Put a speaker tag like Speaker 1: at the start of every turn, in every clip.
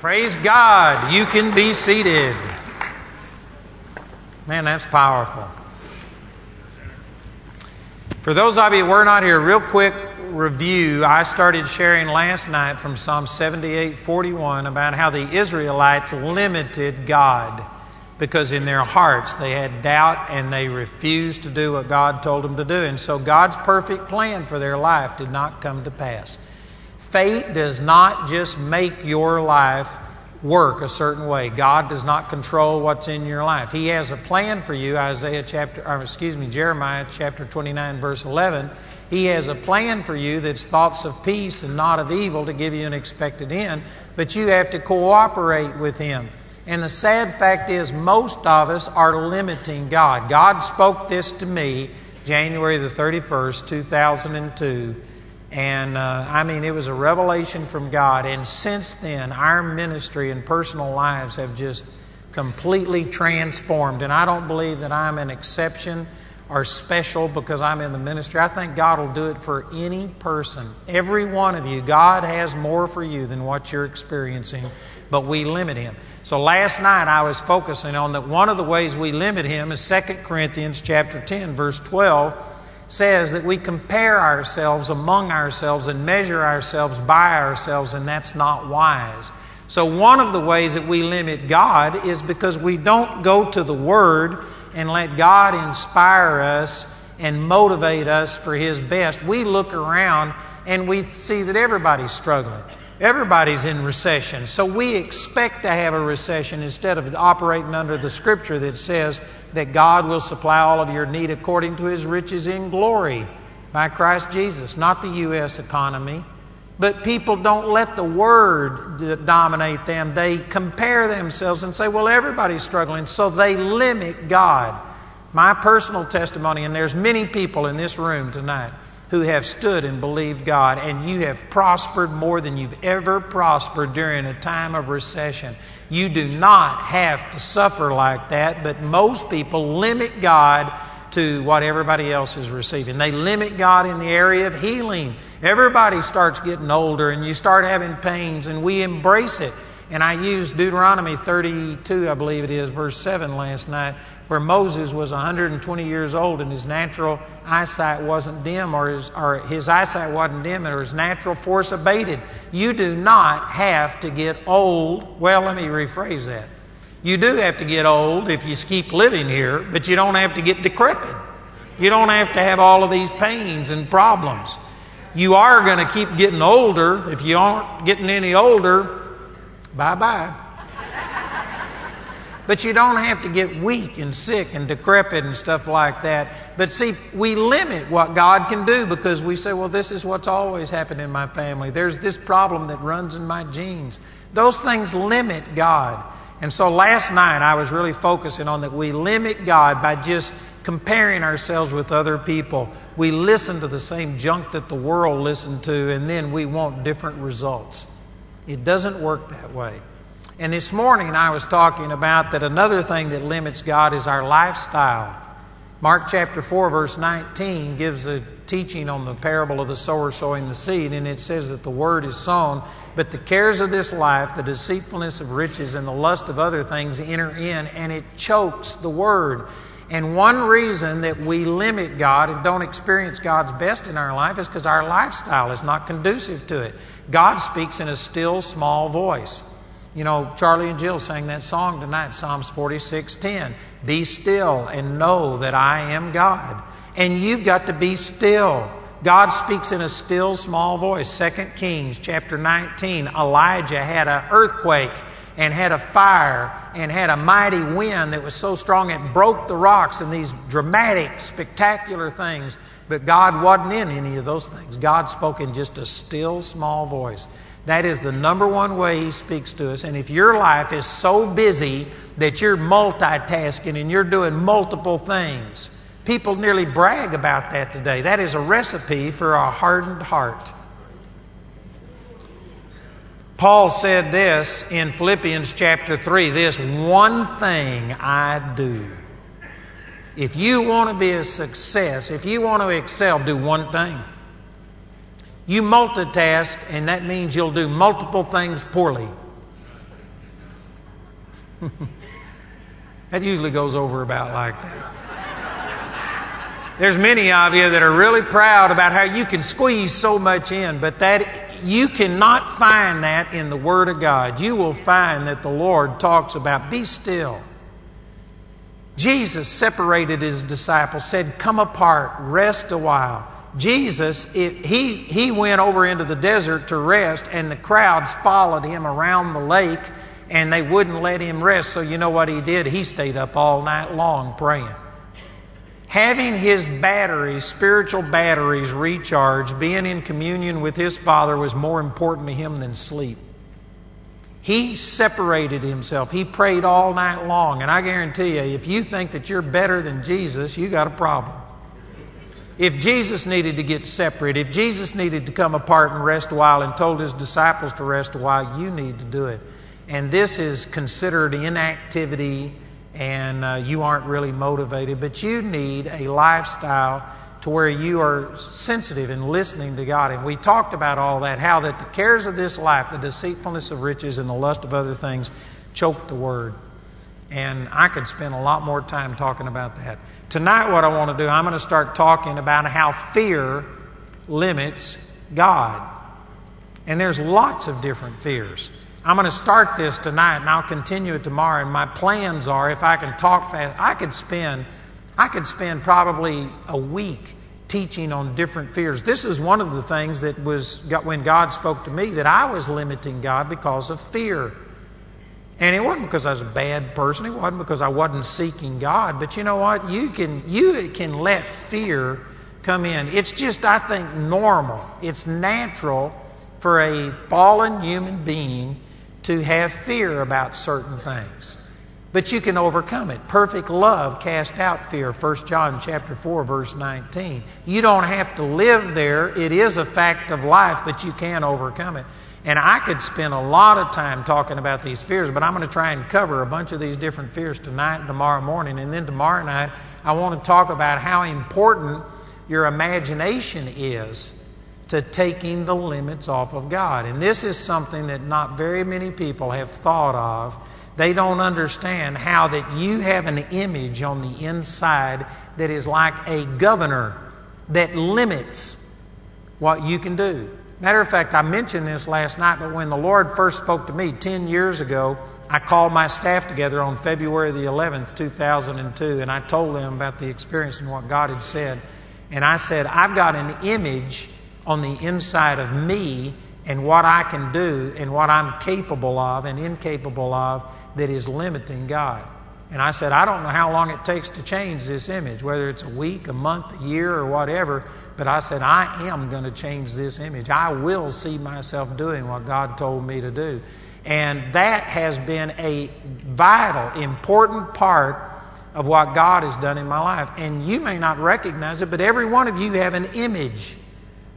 Speaker 1: Praise God. You can be seated. Man, that's powerful. For those of you who were not here, real quick review. I started sharing last night from Psalm 78 41 about how the Israelites limited God because in their hearts they had doubt and they refused to do what God told them to do. And so God's perfect plan for their life did not come to pass. Fate does not just make your life work a certain way. God does not control what's in your life. He has a plan for you. Isaiah chapter, or excuse me, Jeremiah chapter 29, verse 11. He has a plan for you that's thoughts of peace and not of evil to give you an expected end, but you have to cooperate with Him. And the sad fact is, most of us are limiting God. God spoke this to me January the 31st, 2002. And uh, I mean, it was a revelation from God. And since then, our ministry and personal lives have just completely transformed. And I don't believe that I'm an exception or special because I'm in the ministry. I think God will do it for any person. Every one of you, God has more for you than what you're experiencing, but we limit Him. So last night I was focusing on that one of the ways we limit Him is 2 Corinthians chapter 10, verse 12 says that we compare ourselves among ourselves and measure ourselves by ourselves, and that's not wise. So, one of the ways that we limit God is because we don't go to the Word and let God inspire us and motivate us for His best. We look around and we see that everybody's struggling. Everybody's in recession. So we expect to have a recession instead of operating under the scripture that says that God will supply all of your need according to his riches in glory by Christ Jesus, not the U.S. economy. But people don't let the word dominate them. They compare themselves and say, well, everybody's struggling. So they limit God. My personal testimony, and there's many people in this room tonight who have stood and believed God, and you have prospered more than you've ever prospered during a time of recession. You do not have to suffer like that, but most people limit God to what everybody else is receiving. They limit God in the area of healing. Everybody starts getting older and you start having pains, and we embrace it. And I used Deuteronomy 32, I believe it is, verse 7 last night, where Moses was 120 years old and his natural eyesight wasn't dim or his, or his eyesight wasn't dim or his natural force abated. You do not have to get old. Well, let me rephrase that. You do have to get old if you keep living here, but you don't have to get decrepit. You don't have to have all of these pains and problems. You are going to keep getting older. If you aren't getting any older, bye bye. But you don't have to get weak and sick and decrepit and stuff like that. But see, we limit what God can do because we say, well, this is what's always happened in my family. There's this problem that runs in my genes. Those things limit God. And so last night I was really focusing on that we limit God by just comparing ourselves with other people. We listen to the same junk that the world listened to, and then we want different results. It doesn't work that way. And this morning I was talking about that another thing that limits God is our lifestyle. Mark chapter 4, verse 19 gives a teaching on the parable of the sower sowing the seed, and it says that the word is sown, but the cares of this life, the deceitfulness of riches, and the lust of other things enter in, and it chokes the word. And one reason that we limit God and don't experience God's best in our life is because our lifestyle is not conducive to it. God speaks in a still, small voice. You know, Charlie and Jill sang that song tonight, Psalms 46:10. Be still and know that I am God. And you've got to be still. God speaks in a still small voice. 2 Kings chapter 19. Elijah had an earthquake and had a fire and had a mighty wind that was so strong it broke the rocks and these dramatic, spectacular things. But God wasn't in any of those things. God spoke in just a still small voice. That is the number one way He speaks to us. And if your life is so busy that you're multitasking and you're doing multiple things, people nearly brag about that today. That is a recipe for a hardened heart. Paul said this in Philippians chapter 3 this one thing I do. If you want to be a success, if you want to excel, do one thing. You multitask, and that means you'll do multiple things poorly. that usually goes over about like that. There's many of you that are really proud about how you can squeeze so much in, but that you cannot find that in the Word of God. You will find that the Lord talks about be still. Jesus separated his disciples, said, Come apart, rest a while. Jesus, it, he, he went over into the desert to rest, and the crowds followed him around the lake, and they wouldn't let him rest. So, you know what he did? He stayed up all night long praying. Having his batteries, spiritual batteries, recharged, being in communion with his Father was more important to him than sleep. He separated himself. He prayed all night long. And I guarantee you, if you think that you're better than Jesus, you got a problem. If Jesus needed to get separate, if Jesus needed to come apart and rest a while and told his disciples to rest a while, you need to do it. And this is considered inactivity and uh, you aren't really motivated, but you need a lifestyle to where you are sensitive and listening to God. And we talked about all that, how that the cares of this life, the deceitfulness of riches, and the lust of other things choke the word. And I could spend a lot more time talking about that. Tonight, what I want to do, I'm going to start talking about how fear limits God. And there's lots of different fears. I'm going to start this tonight and I'll continue it tomorrow. And my plans are, if I can talk fast, I could spend, I could spend probably a week teaching on different fears. This is one of the things that was when God spoke to me that I was limiting God because of fear. And it wasn't because I was a bad person. It wasn't because I wasn't seeking God. But you know what? You can you can let fear come in. It's just I think normal. It's natural for a fallen human being to have fear about certain things. But you can overcome it. Perfect love cast out fear. 1 John chapter 4 verse 19. You don't have to live there. It is a fact of life, but you can overcome it. And I could spend a lot of time talking about these fears, but I'm going to try and cover a bunch of these different fears tonight and tomorrow morning. And then tomorrow night, I want to talk about how important your imagination is to taking the limits off of God. And this is something that not very many people have thought of. They don't understand how that you have an image on the inside that is like a governor that limits what you can do. Matter of fact, I mentioned this last night, but when the Lord first spoke to me 10 years ago, I called my staff together on February the 11th, 2002, and I told them about the experience and what God had said. And I said, I've got an image on the inside of me and what I can do and what I'm capable of and incapable of that is limiting God. And I said, I don't know how long it takes to change this image, whether it's a week, a month, a year, or whatever, but I said, I am going to change this image. I will see myself doing what God told me to do. And that has been a vital, important part of what God has done in my life. And you may not recognize it, but every one of you have an image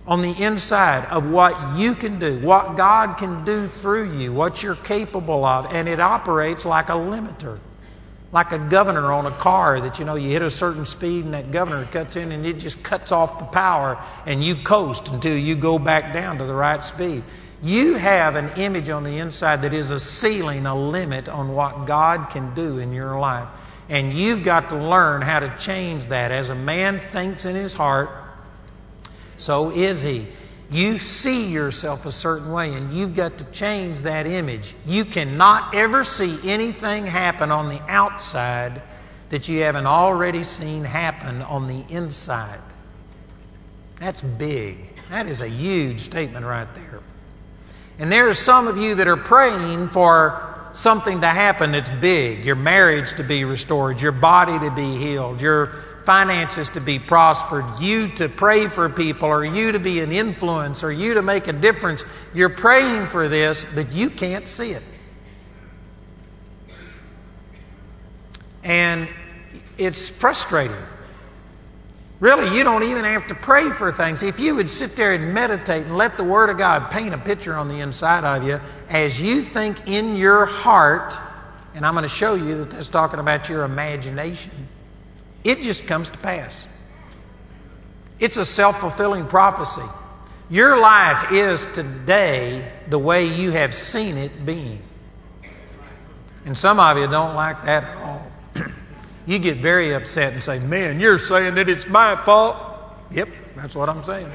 Speaker 1: on the inside of what you can do, what God can do through you, what you're capable of, and it operates like a limiter, like a governor on a car that you know you hit a certain speed and that governor cuts in and it just cuts off the power and you coast until you go back down to the right speed. You have an image on the inside that is a ceiling, a limit on what God can do in your life. And you've got to learn how to change that. As a man thinks in his heart, so is he. You see yourself a certain way, and you've got to change that image. You cannot ever see anything happen on the outside that you haven't already seen happen on the inside. That's big. That is a huge statement right there. And there are some of you that are praying for something to happen that's big your marriage to be restored, your body to be healed, your finances to be prospered, you to pray for people, or you to be an influence, or you to make a difference. You're praying for this, but you can't see it. And it's frustrating. Really, you don't even have to pray for things. If you would sit there and meditate and let the Word of God paint a picture on the inside of you as you think in your heart, and I'm going to show you that that's talking about your imagination it just comes to pass. It's a self fulfilling prophecy. Your life is today the way you have seen it being. And some of you don't like that at all. you get very upset and say, Man, you're saying that it's my fault. Yep, that's what I'm saying.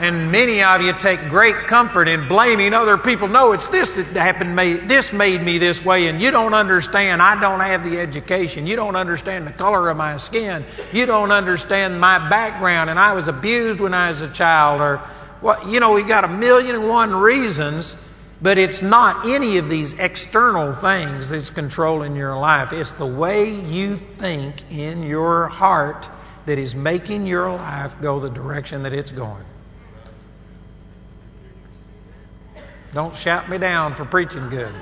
Speaker 1: And many of you take great comfort in blaming other people. No, it's this that happened, made, this made me this way, and you don't understand. I don't have the education. You don't understand the color of my skin. You don't understand my background, and I was abused when I was a child. Or, well, you know, we've got a million and one reasons, but it's not any of these external things that's controlling your life. It's the way you think in your heart that is making your life go the direction that it's going. Don't shout me down for preaching good.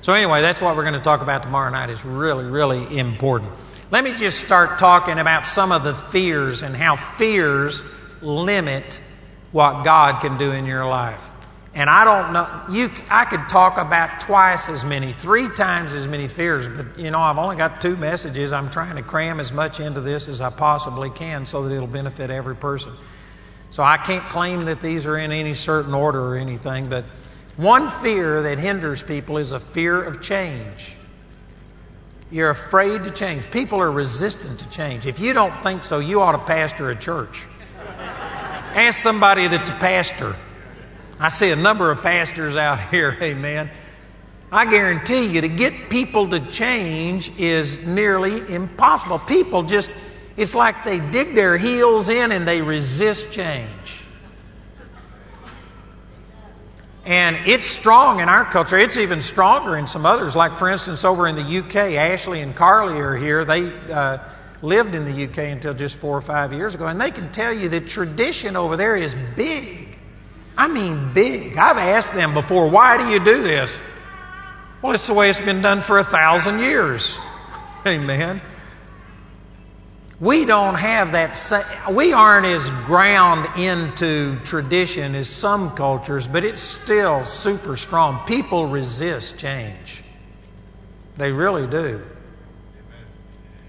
Speaker 1: So, anyway, that's what we're going to talk about tomorrow night. It's really, really important. Let me just start talking about some of the fears and how fears limit what God can do in your life. And I don't know, you, I could talk about twice as many, three times as many fears, but you know, I've only got two messages. I'm trying to cram as much into this as I possibly can so that it'll benefit every person. So I can't claim that these are in any certain order or anything, but one fear that hinders people is a fear of change. You're afraid to change. People are resistant to change. If you don't think so, you ought to pastor a church. Ask somebody that's a pastor. I see a number of pastors out here, amen. I guarantee you to get people to change is nearly impossible. People just it's like they dig their heels in and they resist change. And it's strong in our culture. It's even stronger in some others. Like, for instance, over in the UK, Ashley and Carly are here. They uh, lived in the UK until just four or five years ago. And they can tell you that tradition over there is big. I mean, big. I've asked them before, why do you do this? Well, it's the way it's been done for a thousand years. Amen. We don't have that, we aren't as ground into tradition as some cultures, but it's still super strong. People resist change. They really do.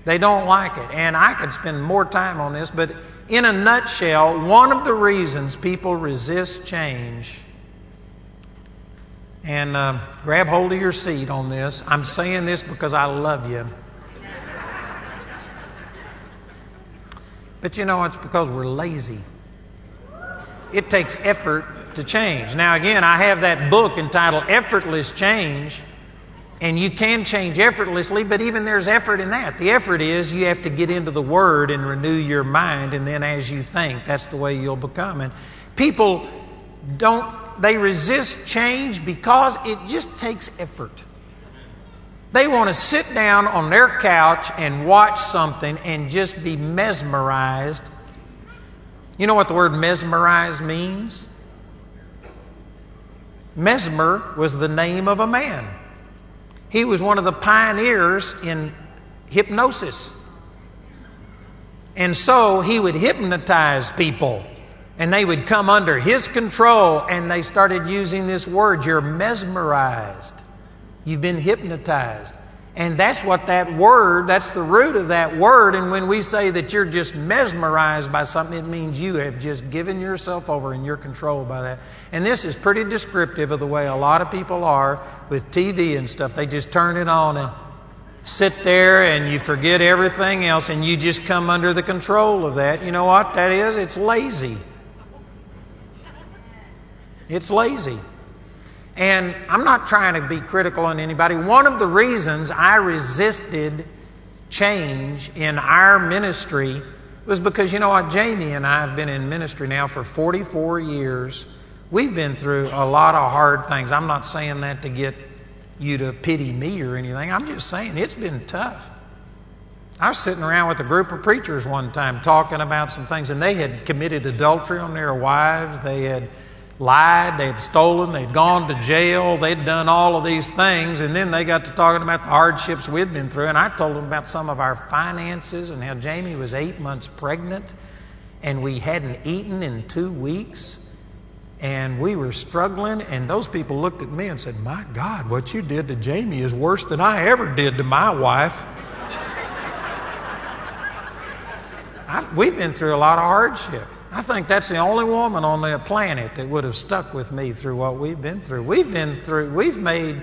Speaker 1: They don't like it. And I could spend more time on this, but in a nutshell, one of the reasons people resist change, and uh, grab hold of your seat on this, I'm saying this because I love you. But you know, it's because we're lazy. It takes effort to change. Now, again, I have that book entitled Effortless Change, and you can change effortlessly, but even there's effort in that. The effort is you have to get into the Word and renew your mind, and then as you think, that's the way you'll become. And people don't, they resist change because it just takes effort. They want to sit down on their couch and watch something and just be mesmerized. You know what the word mesmerized means? Mesmer was the name of a man. He was one of the pioneers in hypnosis. And so he would hypnotize people and they would come under his control and they started using this word you're mesmerized. You've been hypnotized. And that's what that word, that's the root of that word. And when we say that you're just mesmerized by something, it means you have just given yourself over and you're controlled by that. And this is pretty descriptive of the way a lot of people are with TV and stuff. They just turn it on and sit there and you forget everything else and you just come under the control of that. You know what that is? It's lazy. It's lazy. And I'm not trying to be critical on anybody. One of the reasons I resisted change in our ministry was because, you know what, Jamie and I have been in ministry now for 44 years. We've been through a lot of hard things. I'm not saying that to get you to pity me or anything. I'm just saying it's been tough. I was sitting around with a group of preachers one time talking about some things, and they had committed adultery on their wives. They had lied, they'd stolen, they'd gone to jail, they'd done all of these things, and then they got to talking about the hardships we'd been through. And I told them about some of our finances and how Jamie was eight months pregnant and we hadn't eaten in two weeks and we were struggling. And those people looked at me and said, My God, what you did to Jamie is worse than I ever did to my wife. I, we've been through a lot of hardship. I think that's the only woman on the planet that would have stuck with me through what we've been through. We've been through, we've made,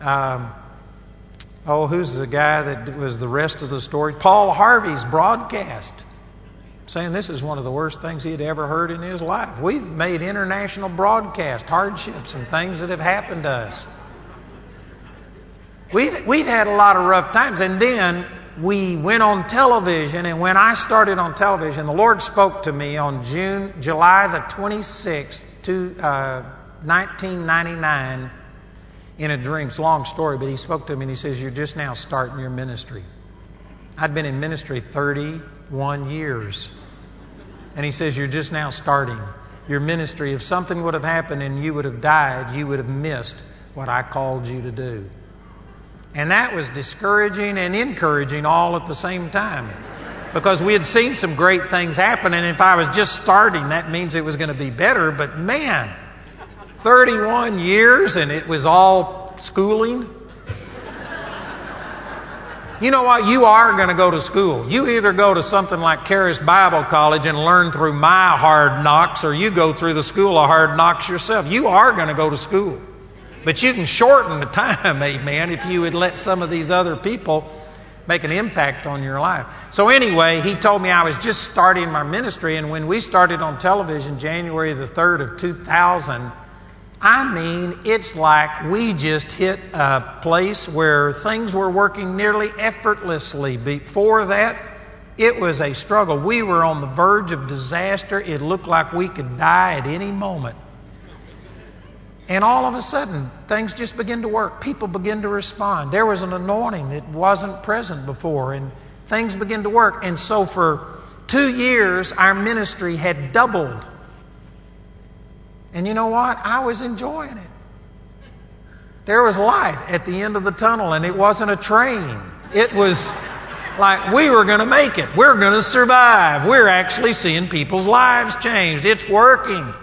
Speaker 1: um, oh, who's the guy that was the rest of the story? Paul Harvey's broadcast saying this is one of the worst things he had ever heard in his life. We've made international broadcast hardships and things that have happened to us. We've, we've had a lot of rough times. And then we went on television, and when I started on television, the Lord spoke to me on June, July the 26th, to, uh, 1999, in a dream. It's a long story, but He spoke to me and He says, You're just now starting your ministry. I'd been in ministry 31 years. And He says, You're just now starting your ministry. If something would have happened and you would have died, you would have missed what I called you to do. And that was discouraging and encouraging all at the same time. Because we had seen some great things happen, and if I was just starting, that means it was going to be better. But man, 31 years and it was all schooling. You know what? You are going to go to school. You either go to something like Charis Bible College and learn through my hard knocks, or you go through the school of hard knocks yourself. You are going to go to school. But you can shorten the time, amen, if you would let some of these other people make an impact on your life. So, anyway, he told me I was just starting my ministry, and when we started on television January the 3rd of 2000, I mean, it's like we just hit a place where things were working nearly effortlessly. Before that, it was a struggle. We were on the verge of disaster. It looked like we could die at any moment. And all of a sudden, things just begin to work. People begin to respond. There was an anointing that wasn't present before, and things begin to work. And so, for two years, our ministry had doubled. And you know what? I was enjoying it. There was light at the end of the tunnel, and it wasn't a train. It was like we were going to make it. We're going to survive. We're actually seeing people's lives changed. It's working.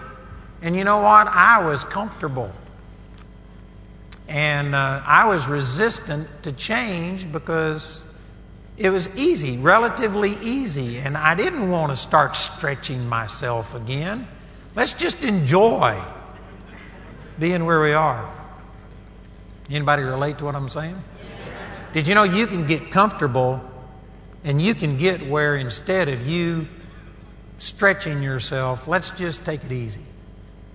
Speaker 1: And you know what? I was comfortable. And uh, I was resistant to change because it was easy, relatively easy. And I didn't want to start stretching myself again. Let's just enjoy being where we are. Anybody relate to what I'm saying? Did you know you can get comfortable and you can get where instead of you stretching yourself, let's just take it easy.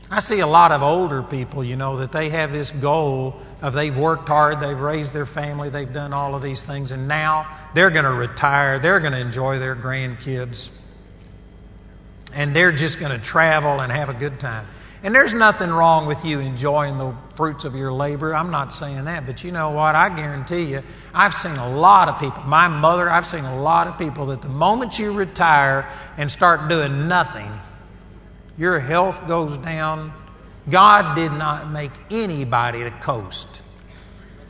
Speaker 1: I see a lot of older people, you know, that they have this goal of they've worked hard, they've raised their family, they've done all of these things, and now they're going to retire, they're going to enjoy their grandkids, and they're just going to travel and have a good time. And there's nothing wrong with you enjoying the fruits of your labor. I'm not saying that, but you know what? I guarantee you, I've seen a lot of people, my mother, I've seen a lot of people that the moment you retire and start doing nothing, your health goes down. God did not make anybody to coast.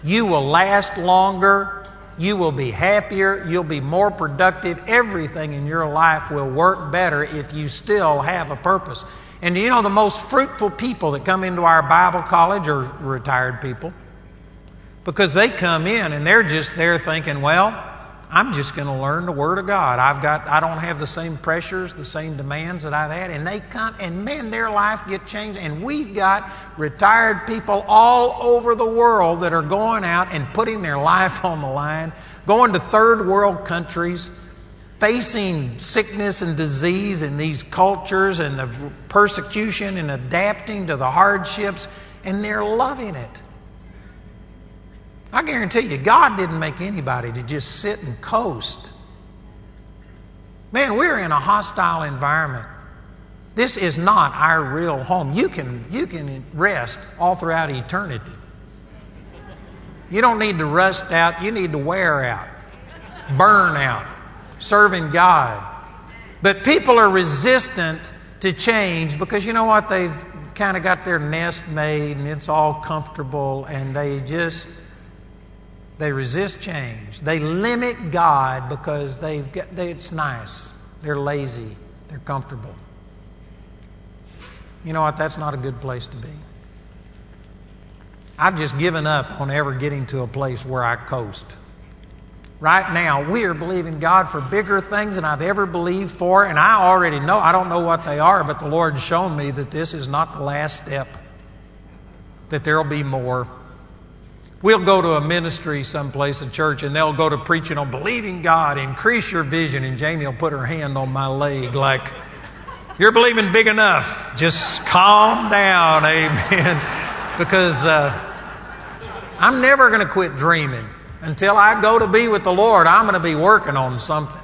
Speaker 1: You will last longer. You will be happier. You'll be more productive. Everything in your life will work better if you still have a purpose. And you know, the most fruitful people that come into our Bible college are retired people because they come in and they're just there thinking, well, I'm just going to learn the Word of God. I've got, I don't have the same pressures, the same demands that I've had. And they come, and man, their life get changed. And we've got retired people all over the world that are going out and putting their life on the line, going to third world countries, facing sickness and disease in these cultures and the persecution and adapting to the hardships, and they're loving it. I guarantee you, God didn't make anybody to just sit and coast. Man, we're in a hostile environment. This is not our real home. You can, you can rest all throughout eternity. You don't need to rust out, you need to wear out, burn out, serving God. But people are resistant to change because you know what? They've kind of got their nest made and it's all comfortable and they just they resist change. They limit God because they've got, they, it's nice. They're lazy. They're comfortable. You know what? That's not a good place to be. I've just given up on ever getting to a place where I coast. Right now, we are believing God for bigger things than I've ever believed for, and I already know, I don't know what they are, but the Lord's shown me that this is not the last step, that there'll be more. We'll go to a ministry someplace, a church, and they'll go to preaching on believing God, increase your vision, and Jamie will put her hand on my leg like, You're believing big enough. Just calm down, amen. because uh, I'm never going to quit dreaming. Until I go to be with the Lord, I'm going to be working on something.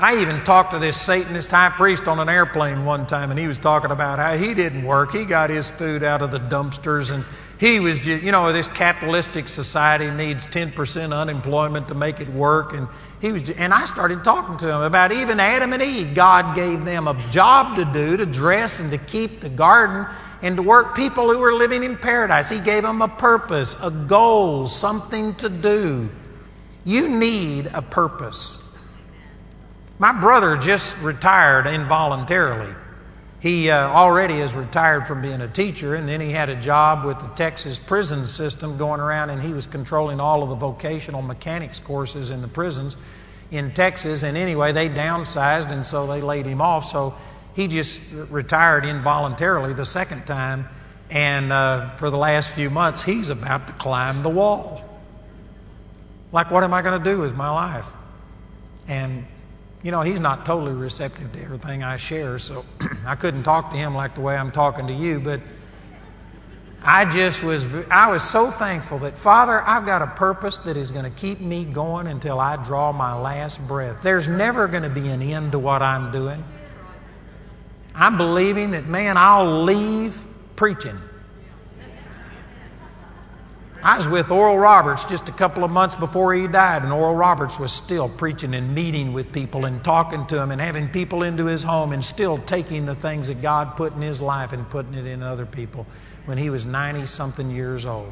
Speaker 1: I even talked to this Satanist high priest on an airplane one time, and he was talking about how he didn't work. He got his food out of the dumpsters, and he was just, you know, this capitalistic society needs 10% unemployment to make it work. And he was, just, and I started talking to him about even Adam and Eve. God gave them a job to do, to dress and to keep the garden and to work people who were living in paradise. He gave them a purpose, a goal, something to do. You need a purpose. My brother just retired involuntarily. He uh, already is retired from being a teacher, and then he had a job with the Texas prison system going around, and he was controlling all of the vocational mechanics courses in the prisons in Texas. And anyway, they downsized, and so they laid him off. So he just retired involuntarily the second time, and uh, for the last few months, he's about to climb the wall. Like, what am I going to do with my life? And you know, he's not totally receptive to everything I share, so I couldn't talk to him like the way I'm talking to you, but I just was, I was so thankful that, Father, I've got a purpose that is going to keep me going until I draw my last breath. There's never going to be an end to what I'm doing. I'm believing that, man, I'll leave preaching I was with Oral Roberts just a couple of months before he died, and Oral Roberts was still preaching and meeting with people and talking to them and having people into his home and still taking the things that God put in his life and putting it in other people when he was 90 something years old.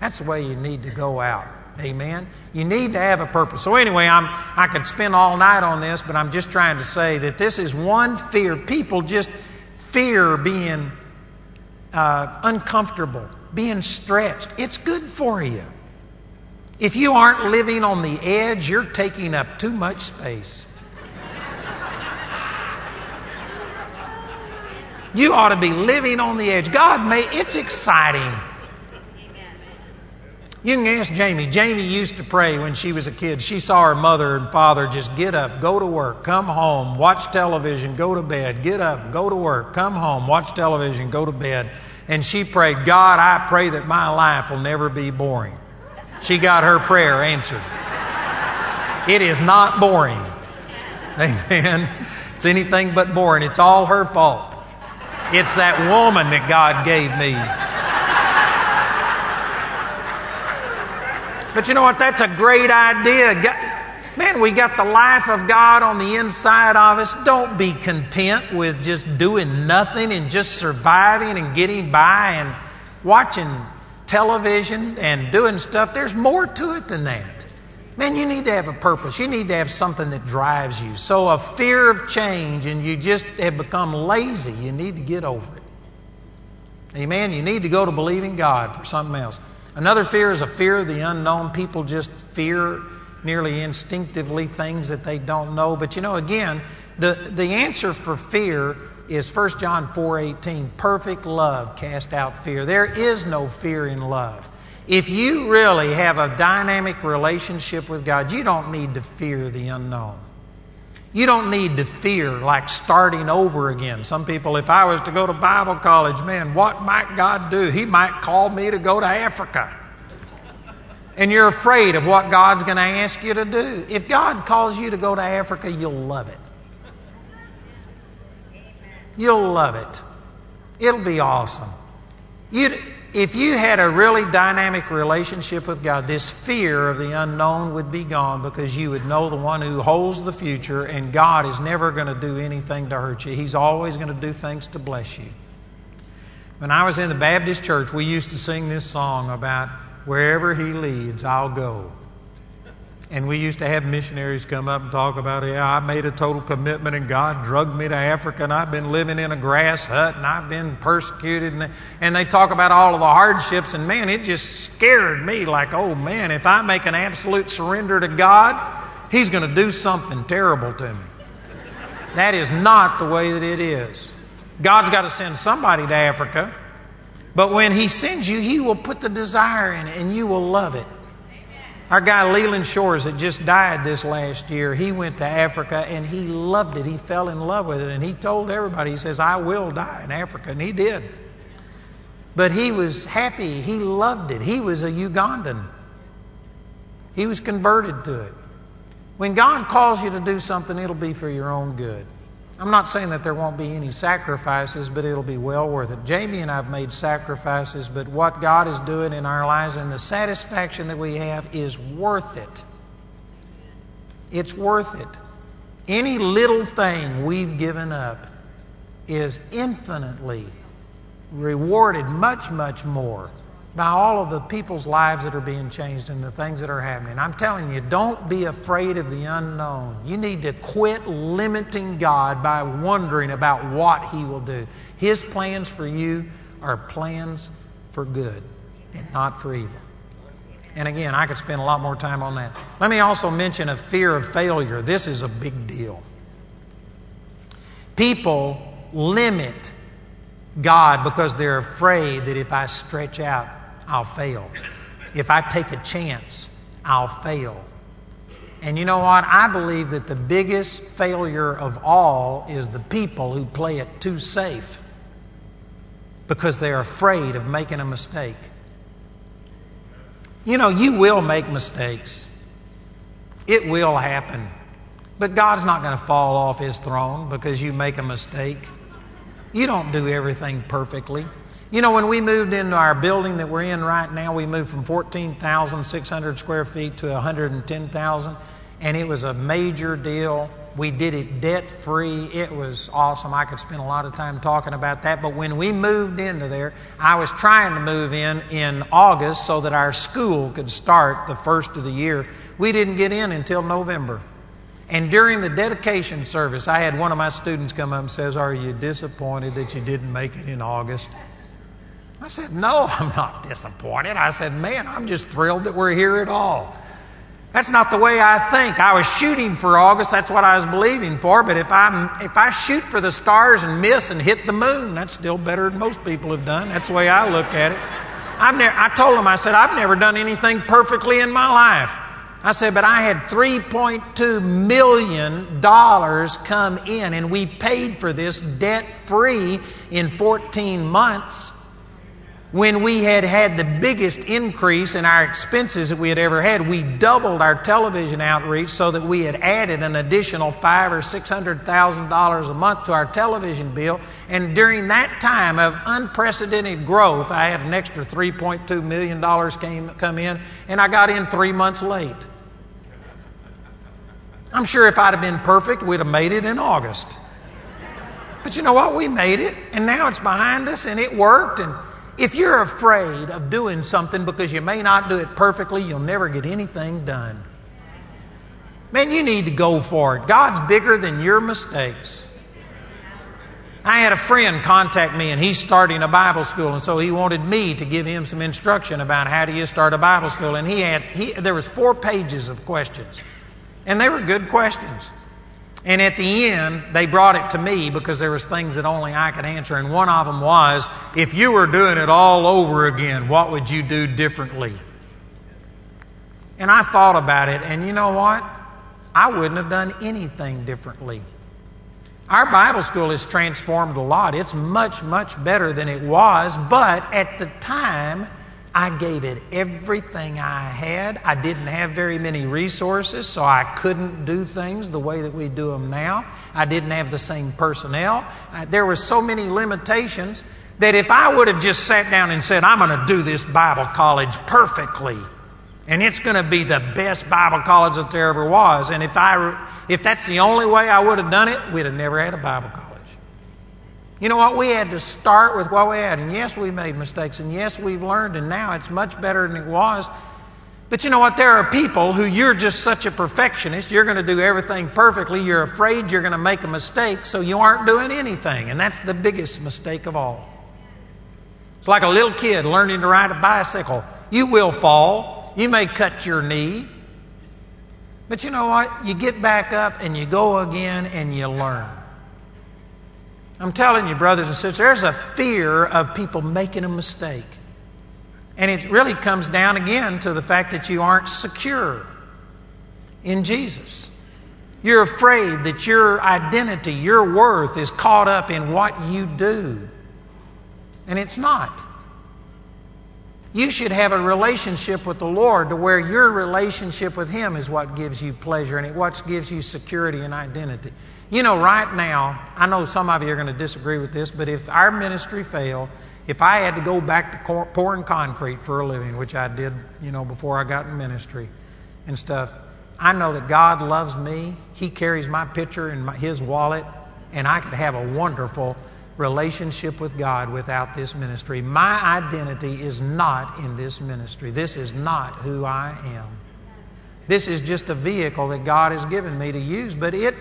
Speaker 1: That's the way you need to go out. Amen. You need to have a purpose. So anyway, I'm I could spend all night on this, but I'm just trying to say that this is one fear. People just fear being uh, uncomfortable being stretched. It's good for you. If you aren't living on the edge, you're taking up too much space. You ought to be living on the edge. God may, it's exciting. You can ask Jamie. Jamie used to pray when she was a kid. She saw her mother and father just get up, go to work, come home, watch television, go to bed, get up, go to work, come home, watch television, go to bed. And she prayed, God, I pray that my life will never be boring. She got her prayer answered. It is not boring. Amen. It's anything but boring. It's all her fault. It's that woman that God gave me. But you know what? That's a great idea. Man, we got the life of God on the inside of us. Don't be content with just doing nothing and just surviving and getting by and watching television and doing stuff. There's more to it than that. Man, you need to have a purpose. You need to have something that drives you. So, a fear of change and you just have become lazy, you need to get over it. Amen. You need to go to believing God for something else. Another fear is a fear of the unknown. People just fear nearly instinctively things that they don't know. But you know, again, the, the answer for fear is 1 John 4:18. Perfect love cast out fear. There is no fear in love. If you really have a dynamic relationship with God, you don't need to fear the unknown. You don't need to fear like starting over again. Some people, if I was to go to Bible college, man, what might God do? He might call me to go to Africa and you're afraid of what God's going to ask you to do. If God calls you to go to Africa, you'll love it. You'll love it. It'll be awesome. You'd, if you had a really dynamic relationship with God, this fear of the unknown would be gone because you would know the one who holds the future, and God is never going to do anything to hurt you. He's always going to do things to bless you. When I was in the Baptist church, we used to sing this song about Wherever He leads, I'll go. And we used to have missionaries come up and talk about, yeah, I made a total commitment and God drugged me to Africa and I've been living in a grass hut and I've been persecuted. And, and they talk about all of the hardships. And man, it just scared me like, oh man, if I make an absolute surrender to God, He's going to do something terrible to me. That is not the way that it is. God's got to send somebody to Africa. But when He sends you, He will put the desire in it and you will love it. Our guy Leland Shores that just died this last year, he went to Africa and he loved it. He fell in love with it and he told everybody, he says, I will die in Africa. And he did. But he was happy. He loved it. He was a Ugandan. He was converted to it. When God calls you to do something, it'll be for your own good. I'm not saying that there won't be any sacrifices, but it'll be well worth it. Jamie and I have made sacrifices, but what God is doing in our lives and the satisfaction that we have is worth it. It's worth it. Any little thing we've given up is infinitely rewarded much, much more by all of the people's lives that are being changed and the things that are happening. I'm telling you, don't be afraid of the unknown. You need to quit limiting God by wondering about what He will do. His plans for you are plans for good and not for evil. And again, I could spend a lot more time on that. Let me also mention a fear of failure. This is a big deal. People limit God because they're afraid that if I stretch out, I'll fail. If I take a chance, I'll fail. And you know what? I believe that the biggest failure of all is the people who play it too safe because they're afraid of making a mistake. You know, you will make mistakes, it will happen. But God's not going to fall off his throne because you make a mistake. You don't do everything perfectly. You know, when we moved into our building that we're in right now, we moved from 14,600 square feet to 110,000, and it was a major deal. We did it debt free. It was awesome. I could spend a lot of time talking about that. But when we moved into there, I was trying to move in in August so that our school could start the first of the year. We didn't get in until November. And during the dedication service, I had one of my students come up and says, "Are you disappointed that you didn't make it in August?" I said, No, I'm not disappointed. I said, Man, I'm just thrilled that we're here at all. That's not the way I think. I was shooting for August. That's what I was believing for. But if I if I shoot for the stars and miss and hit the moon, that's still better than most people have done. That's the way I look at it. I've never, I told him, I said, I've never done anything perfectly in my life. I said, but I had $3.2 million come in, and we paid for this debt free in 14 months when we had had the biggest increase in our expenses that we had ever had, we doubled our television outreach so that we had added an additional five or six hundred thousand dollars a month to our television bill. And during that time of unprecedented growth, I had an extra three point two million dollars came come in, and I got in three months late. I'm sure if I'd have been perfect, we'd have made it in August. But you know what? We made it, and now it's behind us, and it worked, and if you're afraid of doing something because you may not do it perfectly, you'll never get anything done. Man, you need to go for it. God's bigger than your mistakes. I had a friend contact me and he's starting a Bible school and so he wanted me to give him some instruction about how do you start a Bible school and he had he, there was four pages of questions. And they were good questions. And at the end, they brought it to me because there was things that only I could answer. And one of them was, if you were doing it all over again, what would you do differently? And I thought about it, and you know what? I wouldn't have done anything differently. Our Bible school has transformed a lot. It's much, much better than it was, but at the time, I gave it everything I had. I didn't have very many resources, so I couldn't do things the way that we do them now. I didn't have the same personnel. I, there were so many limitations that if I would have just sat down and said, I'm going to do this Bible college perfectly, and it's going to be the best Bible college that there ever was, and if, I, if that's the only way I would have done it, we'd have never had a Bible college. You know what? We had to start with what we had. And yes, we made mistakes. And yes, we've learned. And now it's much better than it was. But you know what? There are people who you're just such a perfectionist, you're going to do everything perfectly, you're afraid you're going to make a mistake, so you aren't doing anything. And that's the biggest mistake of all. It's like a little kid learning to ride a bicycle. You will fall, you may cut your knee, but you know what? You get back up and you go again and you learn. I'm telling you, brothers and sisters, there's a fear of people making a mistake. And it really comes down again to the fact that you aren't secure in Jesus. You're afraid that your identity, your worth is caught up in what you do. And it's not. You should have a relationship with the Lord to where your relationship with Him is what gives you pleasure and what gives you security and identity. You know, right now, I know some of you are going to disagree with this, but if our ministry failed, if I had to go back to pouring concrete for a living, which I did, you know, before I got in ministry and stuff, I know that God loves me. He carries my picture in my, His wallet, and I could have a wonderful relationship with God without this ministry. My identity is not in this ministry. This is not who I am. This is just a vehicle that God has given me to use, but it,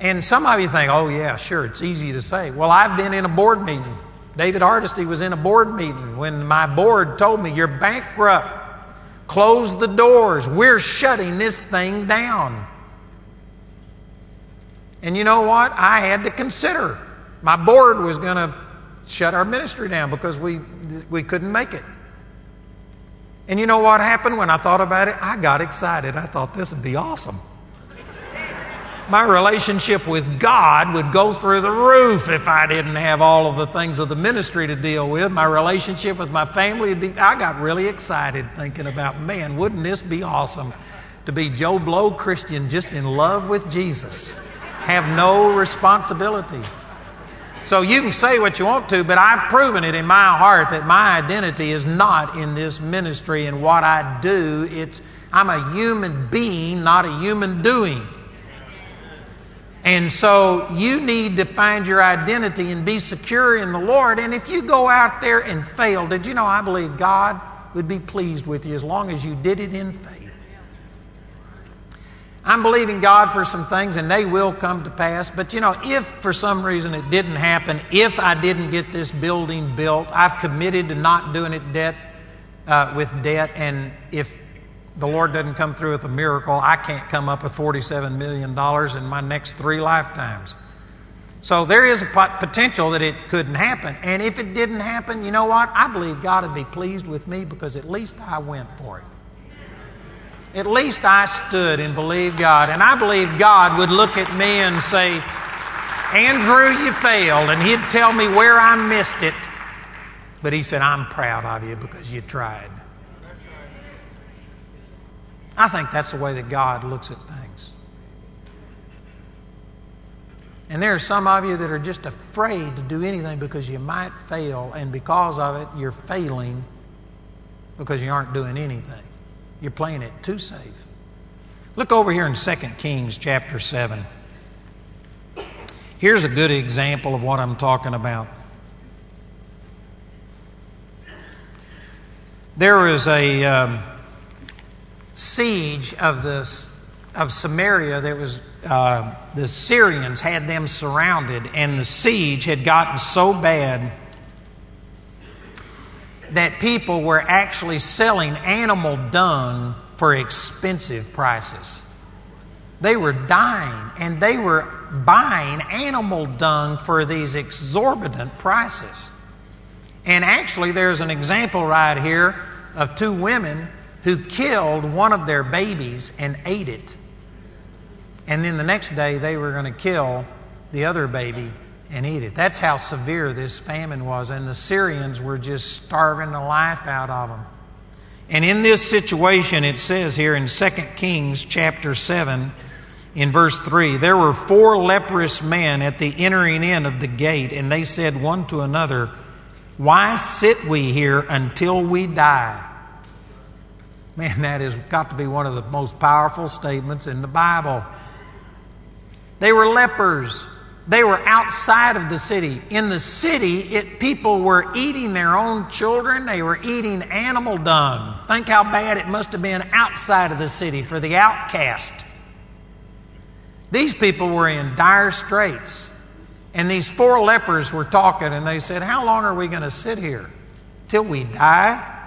Speaker 1: and some of you think, oh, yeah, sure, it's easy to say. Well, I've been in a board meeting David Hardesty was in a board meeting when my board told me, You're bankrupt. Close the doors. We're shutting this thing down. And you know what? I had to consider. My board was going to shut our ministry down because we, we couldn't make it. And you know what happened when I thought about it? I got excited. I thought this would be awesome my relationship with God would go through the roof if I didn't have all of the things of the ministry to deal with. My relationship with my family be, I got really excited thinking about, man, wouldn't this be awesome to be Joe Blow Christian just in love with Jesus? Have no responsibility. So you can say what you want to, but I've proven it in my heart that my identity is not in this ministry and what I do. It's I'm a human being, not a human doing. And so you need to find your identity and be secure in the Lord. And if you go out there and fail, did you know I believe God would be pleased with you as long as you did it in faith? I'm believing God for some things and they will come to pass. But you know, if for some reason it didn't happen, if I didn't get this building built, I've committed to not doing it debt uh, with debt. And if the Lord doesn't come through with a miracle, I can't come up with $47 million in my next three lifetimes. So there is a potential that it couldn't happen. And if it didn't happen, you know what? I believe God would be pleased with me because at least I went for it. At least I stood and believed God. And I believe God would look at me and say, Andrew, you failed. And he'd tell me where I missed it. But he said, I'm proud of you because you tried. I think that's the way that God looks at things. And there are some of you that are just afraid to do anything because you might fail, and because of it, you're failing because you aren't doing anything. You're playing it too safe. Look over here in 2 Kings chapter 7. Here's a good example of what I'm talking about. There was a. Um, siege of the of Samaria, there was uh, the Syrians had them surrounded, and the siege had gotten so bad that people were actually selling animal dung for expensive prices. They were dying, and they were buying animal dung for these exorbitant prices. And actually, there's an example right here of two women who killed one of their babies and ate it. And then the next day they were going to kill the other baby and eat it. That's how severe this famine was. And the Syrians were just starving the life out of them. And in this situation, it says here in 2 Kings chapter 7, in verse 3 there were four leprous men at the entering in of the gate, and they said one to another, Why sit we here until we die? Man, that has got to be one of the most powerful statements in the Bible. They were lepers, They were outside of the city. In the city, it, people were eating their own children. They were eating animal dung. Think how bad it must have been outside of the city for the outcast. These people were in dire straits. And these four lepers were talking, and they said, How long are we going to sit here? Till we die?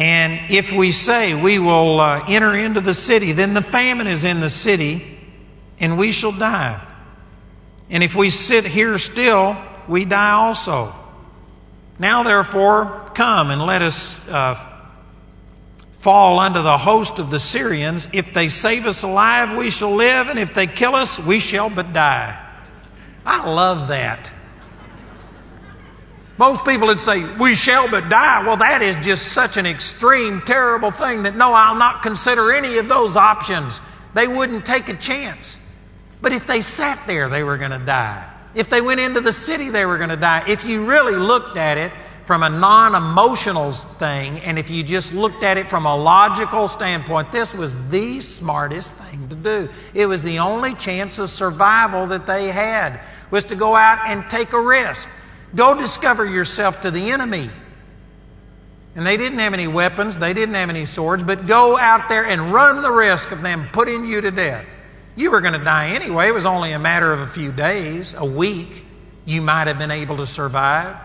Speaker 1: And if we say we will uh, enter into the city, then the famine is in the city, and we shall die. And if we sit here still, we die also. Now, therefore, come and let us uh, fall under the host of the Syrians. If they save us alive, we shall live, and if they kill us, we shall but die. I love that. Most people would say, We shall but die. Well, that is just such an extreme, terrible thing that no, I'll not consider any of those options. They wouldn't take a chance. But if they sat there, they were going to die. If they went into the city, they were going to die. If you really looked at it from a non emotional thing, and if you just looked at it from a logical standpoint, this was the smartest thing to do. It was the only chance of survival that they had, was to go out and take a risk. Go discover yourself to the enemy. And they didn't have any weapons, they didn't have any swords, but go out there and run the risk of them putting you to death. You were going to die anyway. It was only a matter of a few days, a week. You might have been able to survive.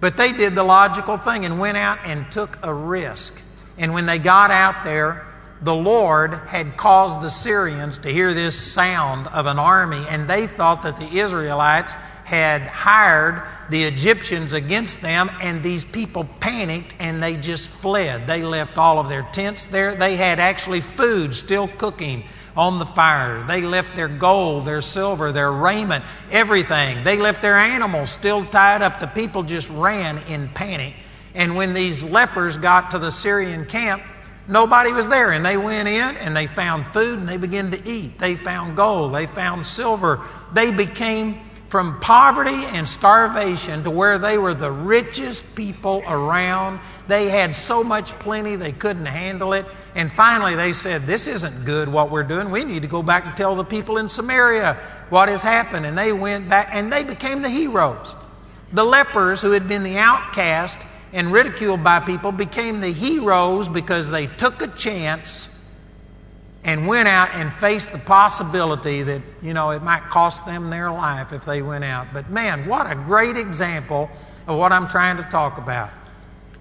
Speaker 1: But they did the logical thing and went out and took a risk. And when they got out there, the Lord had caused the Syrians to hear this sound of an army, and they thought that the Israelites had hired the Egyptians against them, and these people panicked and they just fled. They left all of their tents there. They had actually food still cooking on the fire. They left their gold, their silver, their raiment, everything. They left their animals still tied up. The people just ran in panic. And when these lepers got to the Syrian camp, nobody was there. And they went in and they found food and they began to eat. They found gold, they found silver. They became from poverty and starvation to where they were the richest people around. They had so much plenty they couldn't handle it. And finally they said, This isn't good what we're doing. We need to go back and tell the people in Samaria what has happened. And they went back and they became the heroes. The lepers, who had been the outcast and ridiculed by people, became the heroes because they took a chance and went out and faced the possibility that, you know, it might cost them their life if they went out. But man, what a great example of what I'm trying to talk about.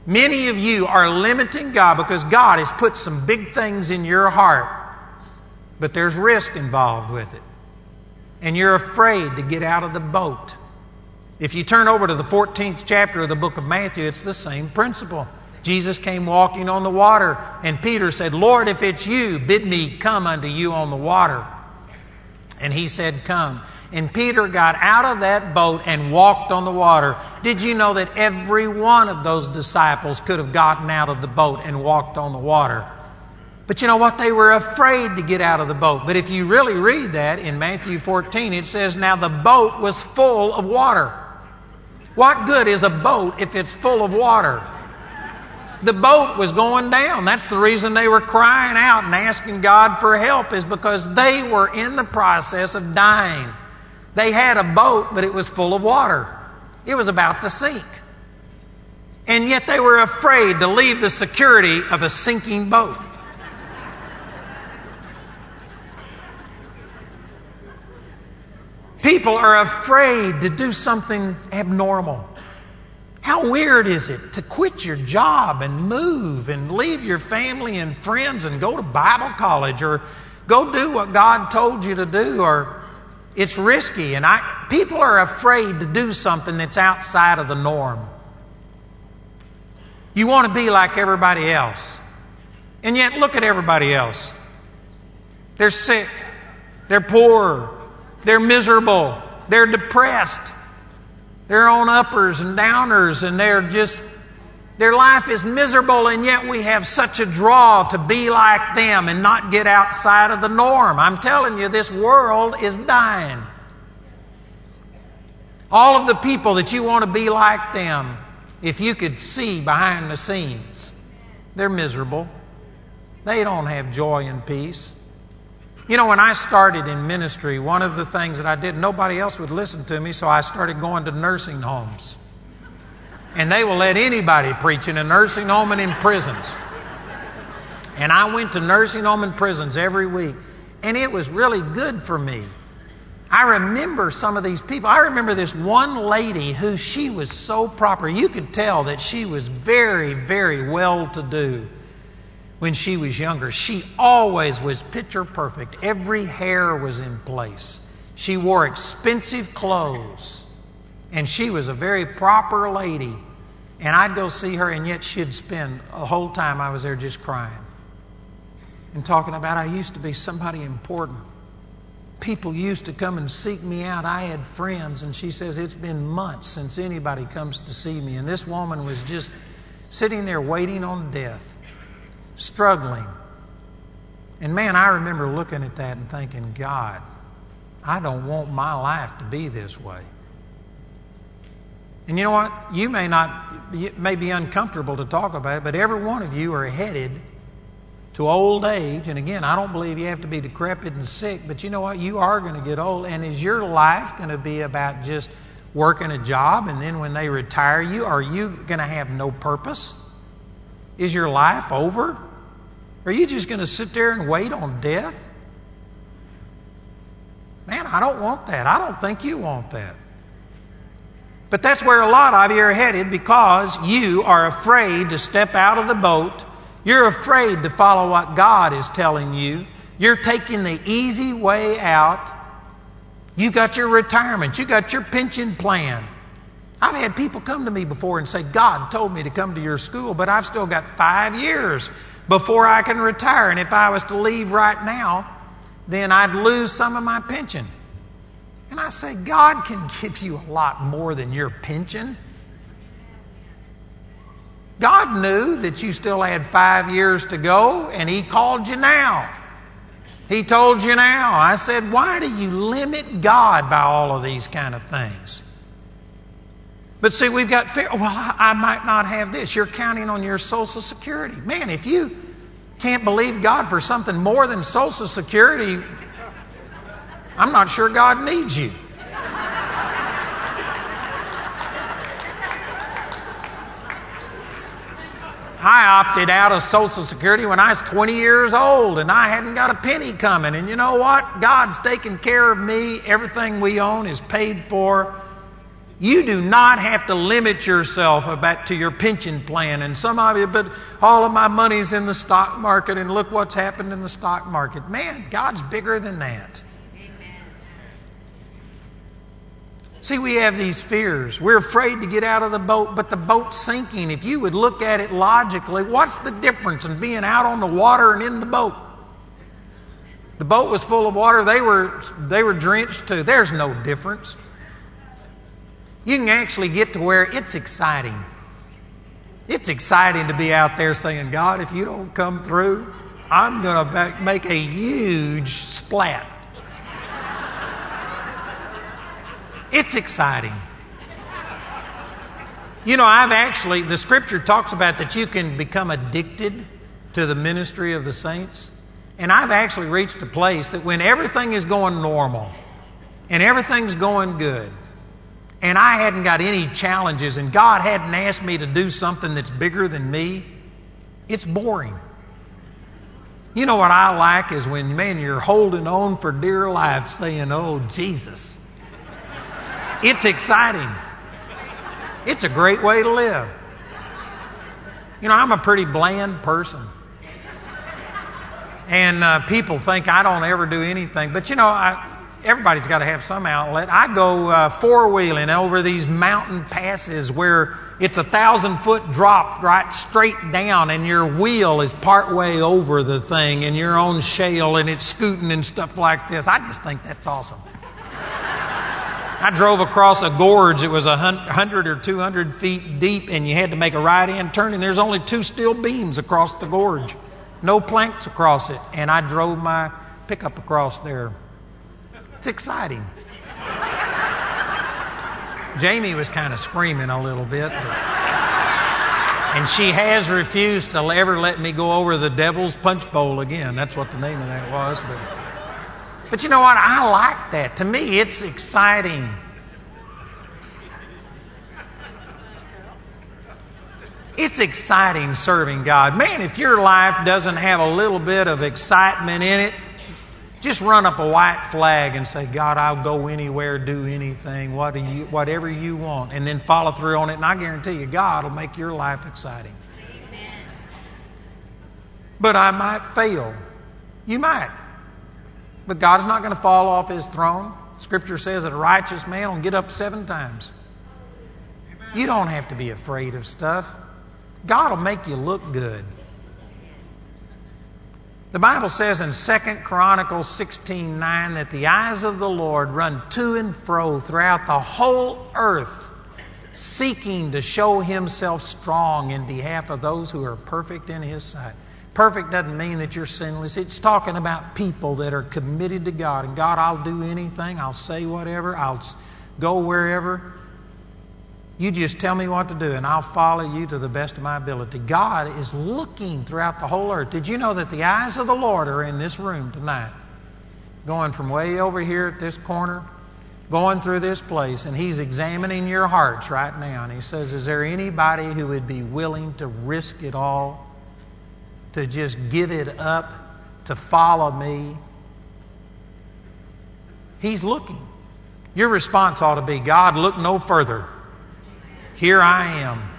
Speaker 1: Many of you are limiting God because God has put some big things in your heart, but there's risk involved with it. And you're afraid to get out of the boat. If you turn over to the 14th chapter of the book of Matthew, it's the same principle. Jesus came walking on the water, and Peter said, Lord, if it's you, bid me come unto you on the water. And he said, Come. And Peter got out of that boat and walked on the water. Did you know that every one of those disciples could have gotten out of the boat and walked on the water? But you know what? They were afraid to get out of the boat. But if you really read that in Matthew 14, it says, Now the boat was full of water. What good is a boat if it's full of water? The boat was going down. That's the reason they were crying out and asking God for help, is because they were in the process of dying. They had a boat, but it was full of water. It was about to sink. And yet they were afraid to leave the security of a sinking boat. People are afraid to do something abnormal. How weird is it to quit your job and move and leave your family and friends and go to Bible college or go do what God told you to do or it's risky and I people are afraid to do something that's outside of the norm. You want to be like everybody else. And yet look at everybody else. They're sick. They're poor. They're miserable. They're depressed. They're on uppers and downers, and they're just, their life is miserable, and yet we have such a draw to be like them and not get outside of the norm. I'm telling you, this world is dying. All of the people that you want to be like them, if you could see behind the scenes, they're miserable. They don't have joy and peace. You know, when I started in ministry, one of the things that I did, nobody else would listen to me, so I started going to nursing homes. And they will let anybody preach in a nursing home and in prisons. And I went to nursing home and prisons every week. And it was really good for me. I remember some of these people. I remember this one lady who she was so proper. You could tell that she was very, very well to do when she was younger. She always was picture perfect. Every hair was in place. She wore expensive clothes. And she was a very proper lady. And I'd go see her, and yet she'd spend the whole time I was there just crying and talking about I used to be somebody important. People used to come and seek me out. I had friends, and she says, It's been months since anybody comes to see me. And this woman was just sitting there waiting on death struggling. And man, I remember looking at that and thinking, God, I don't want my life to be this way. And you know what? You may not, it may be uncomfortable to talk about it, but every one of you are headed to old age. And again, I don't believe you have to be decrepit and sick, but you know what? You are going to get old. And is your life going to be about just working a job and then when they retire you, are you going to have no purpose? Is your life over? Are you just going to sit there and wait on death? Man, I don't want that. I don't think you want that. But that's where a lot of you are headed because you are afraid to step out of the boat. You're afraid to follow what God is telling you. You're taking the easy way out. You got your retirement. You got your pension plan. I've had people come to me before and say, God told me to come to your school, but I've still got five years before I can retire. And if I was to leave right now, then I'd lose some of my pension. And I say, God can give you a lot more than your pension. God knew that you still had five years to go, and He called you now. He told you now. I said, why do you limit God by all of these kind of things? But see, we've got fear. Well, I, I might not have this. You're counting on your Social Security. Man, if you can't believe God for something more than Social Security, I'm not sure God needs you. I opted out of Social Security when I was 20 years old and I hadn't got a penny coming. And you know what? God's taking care of me. Everything we own is paid for. You do not have to limit yourself about to your pension plan. And some of you, but all of my money's in the stock market, and look what's happened in the stock market. Man, God's bigger than that. Amen. See, we have these fears. We're afraid to get out of the boat, but the boat's sinking. If you would look at it logically, what's the difference in being out on the water and in the boat? The boat was full of water, they were, they were drenched too. There's no difference you can actually get to where it's exciting. It's exciting to be out there saying, God, if you don't come through, I'm going to make a huge splat. It's exciting. You know, I've actually, the scripture talks about that you can become addicted to the ministry of the saints. And I've actually reached a place that when everything is going normal and everything's going good, and I hadn't got any challenges and God hadn't asked me to do something that's bigger than me, it's boring. You know what I like is when, man, you're holding on for dear life saying, Oh, Jesus. It's exciting. It's a great way to live. You know, I'm a pretty bland person. And uh, people think I don't ever do anything. But you know, I, everybody's got to have some outlet. I go uh, four wheeling over these mountain passes where it's a thousand foot drop right straight down, and your wheel is part way over the thing, and you're on shale, and it's scooting and stuff like this. I just think that's awesome. I drove across a gorge. It was a hundred or two hundred feet deep, and you had to make a right hand turn, and there's only two steel beams across the gorge, no planks across it, and I drove my pickup across there. It's exciting. Jamie was kind of screaming a little bit. But, and she has refused to ever let me go over the devil's punch bowl again. That's what the name of that was. But But you know what? I like that. To me, it's exciting. It's exciting serving God. Man, if your life doesn't have a little bit of excitement in it, just run up a white flag and say, God, I'll go anywhere, do anything, what do you, whatever you want, and then follow through on it. And I guarantee you, God will make your life exciting. Amen. But I might fail. You might. But God's not going to fall off his throne. Scripture says that a righteous man will get up seven times. You don't have to be afraid of stuff. God will make you look good. The Bible says in 2 Chronicles 16 9 that the eyes of the Lord run to and fro throughout the whole earth, seeking to show himself strong in behalf of those who are perfect in his sight. Perfect doesn't mean that you're sinless. It's talking about people that are committed to God. And God, I'll do anything, I'll say whatever, I'll go wherever. You just tell me what to do, and I'll follow you to the best of my ability. God is looking throughout the whole earth. Did you know that the eyes of the Lord are in this room tonight? Going from way over here at this corner, going through this place, and He's examining your hearts right now. And He says, Is there anybody who would be willing to risk it all, to just give it up, to follow me? He's looking. Your response ought to be God, look no further. Here I am.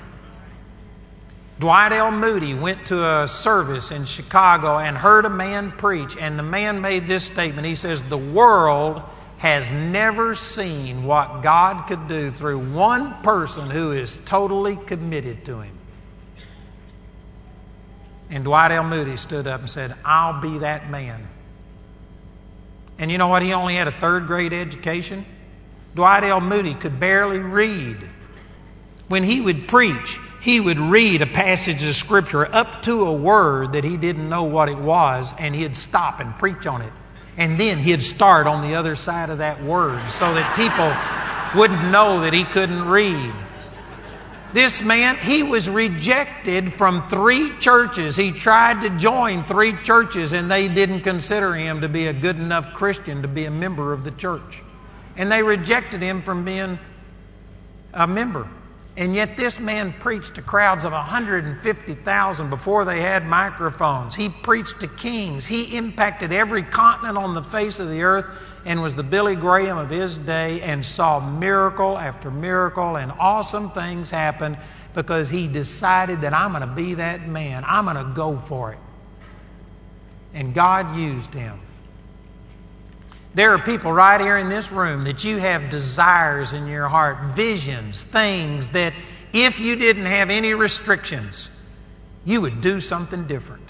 Speaker 1: Dwight L. Moody went to a service in Chicago and heard a man preach, and the man made this statement. He says, The world has never seen what God could do through one person who is totally committed to Him. And Dwight L. Moody stood up and said, I'll be that man. And you know what? He only had a third grade education. Dwight L. Moody could barely read. When he would preach, he would read a passage of Scripture up to a word that he didn't know what it was, and he'd stop and preach on it. And then he'd start on the other side of that word so that people wouldn't know that he couldn't read. This man, he was rejected from three churches. He tried to join three churches, and they didn't consider him to be a good enough Christian to be a member of the church. And they rejected him from being a member. And yet, this man preached to crowds of 150,000 before they had microphones. He preached to kings. He impacted every continent on the face of the earth and was the Billy Graham of his day and saw miracle after miracle and awesome things happen because he decided that I'm going to be that man. I'm going to go for it. And God used him. There are people right here in this room that you have desires in your heart, visions, things that if you didn't have any restrictions, you would do something different.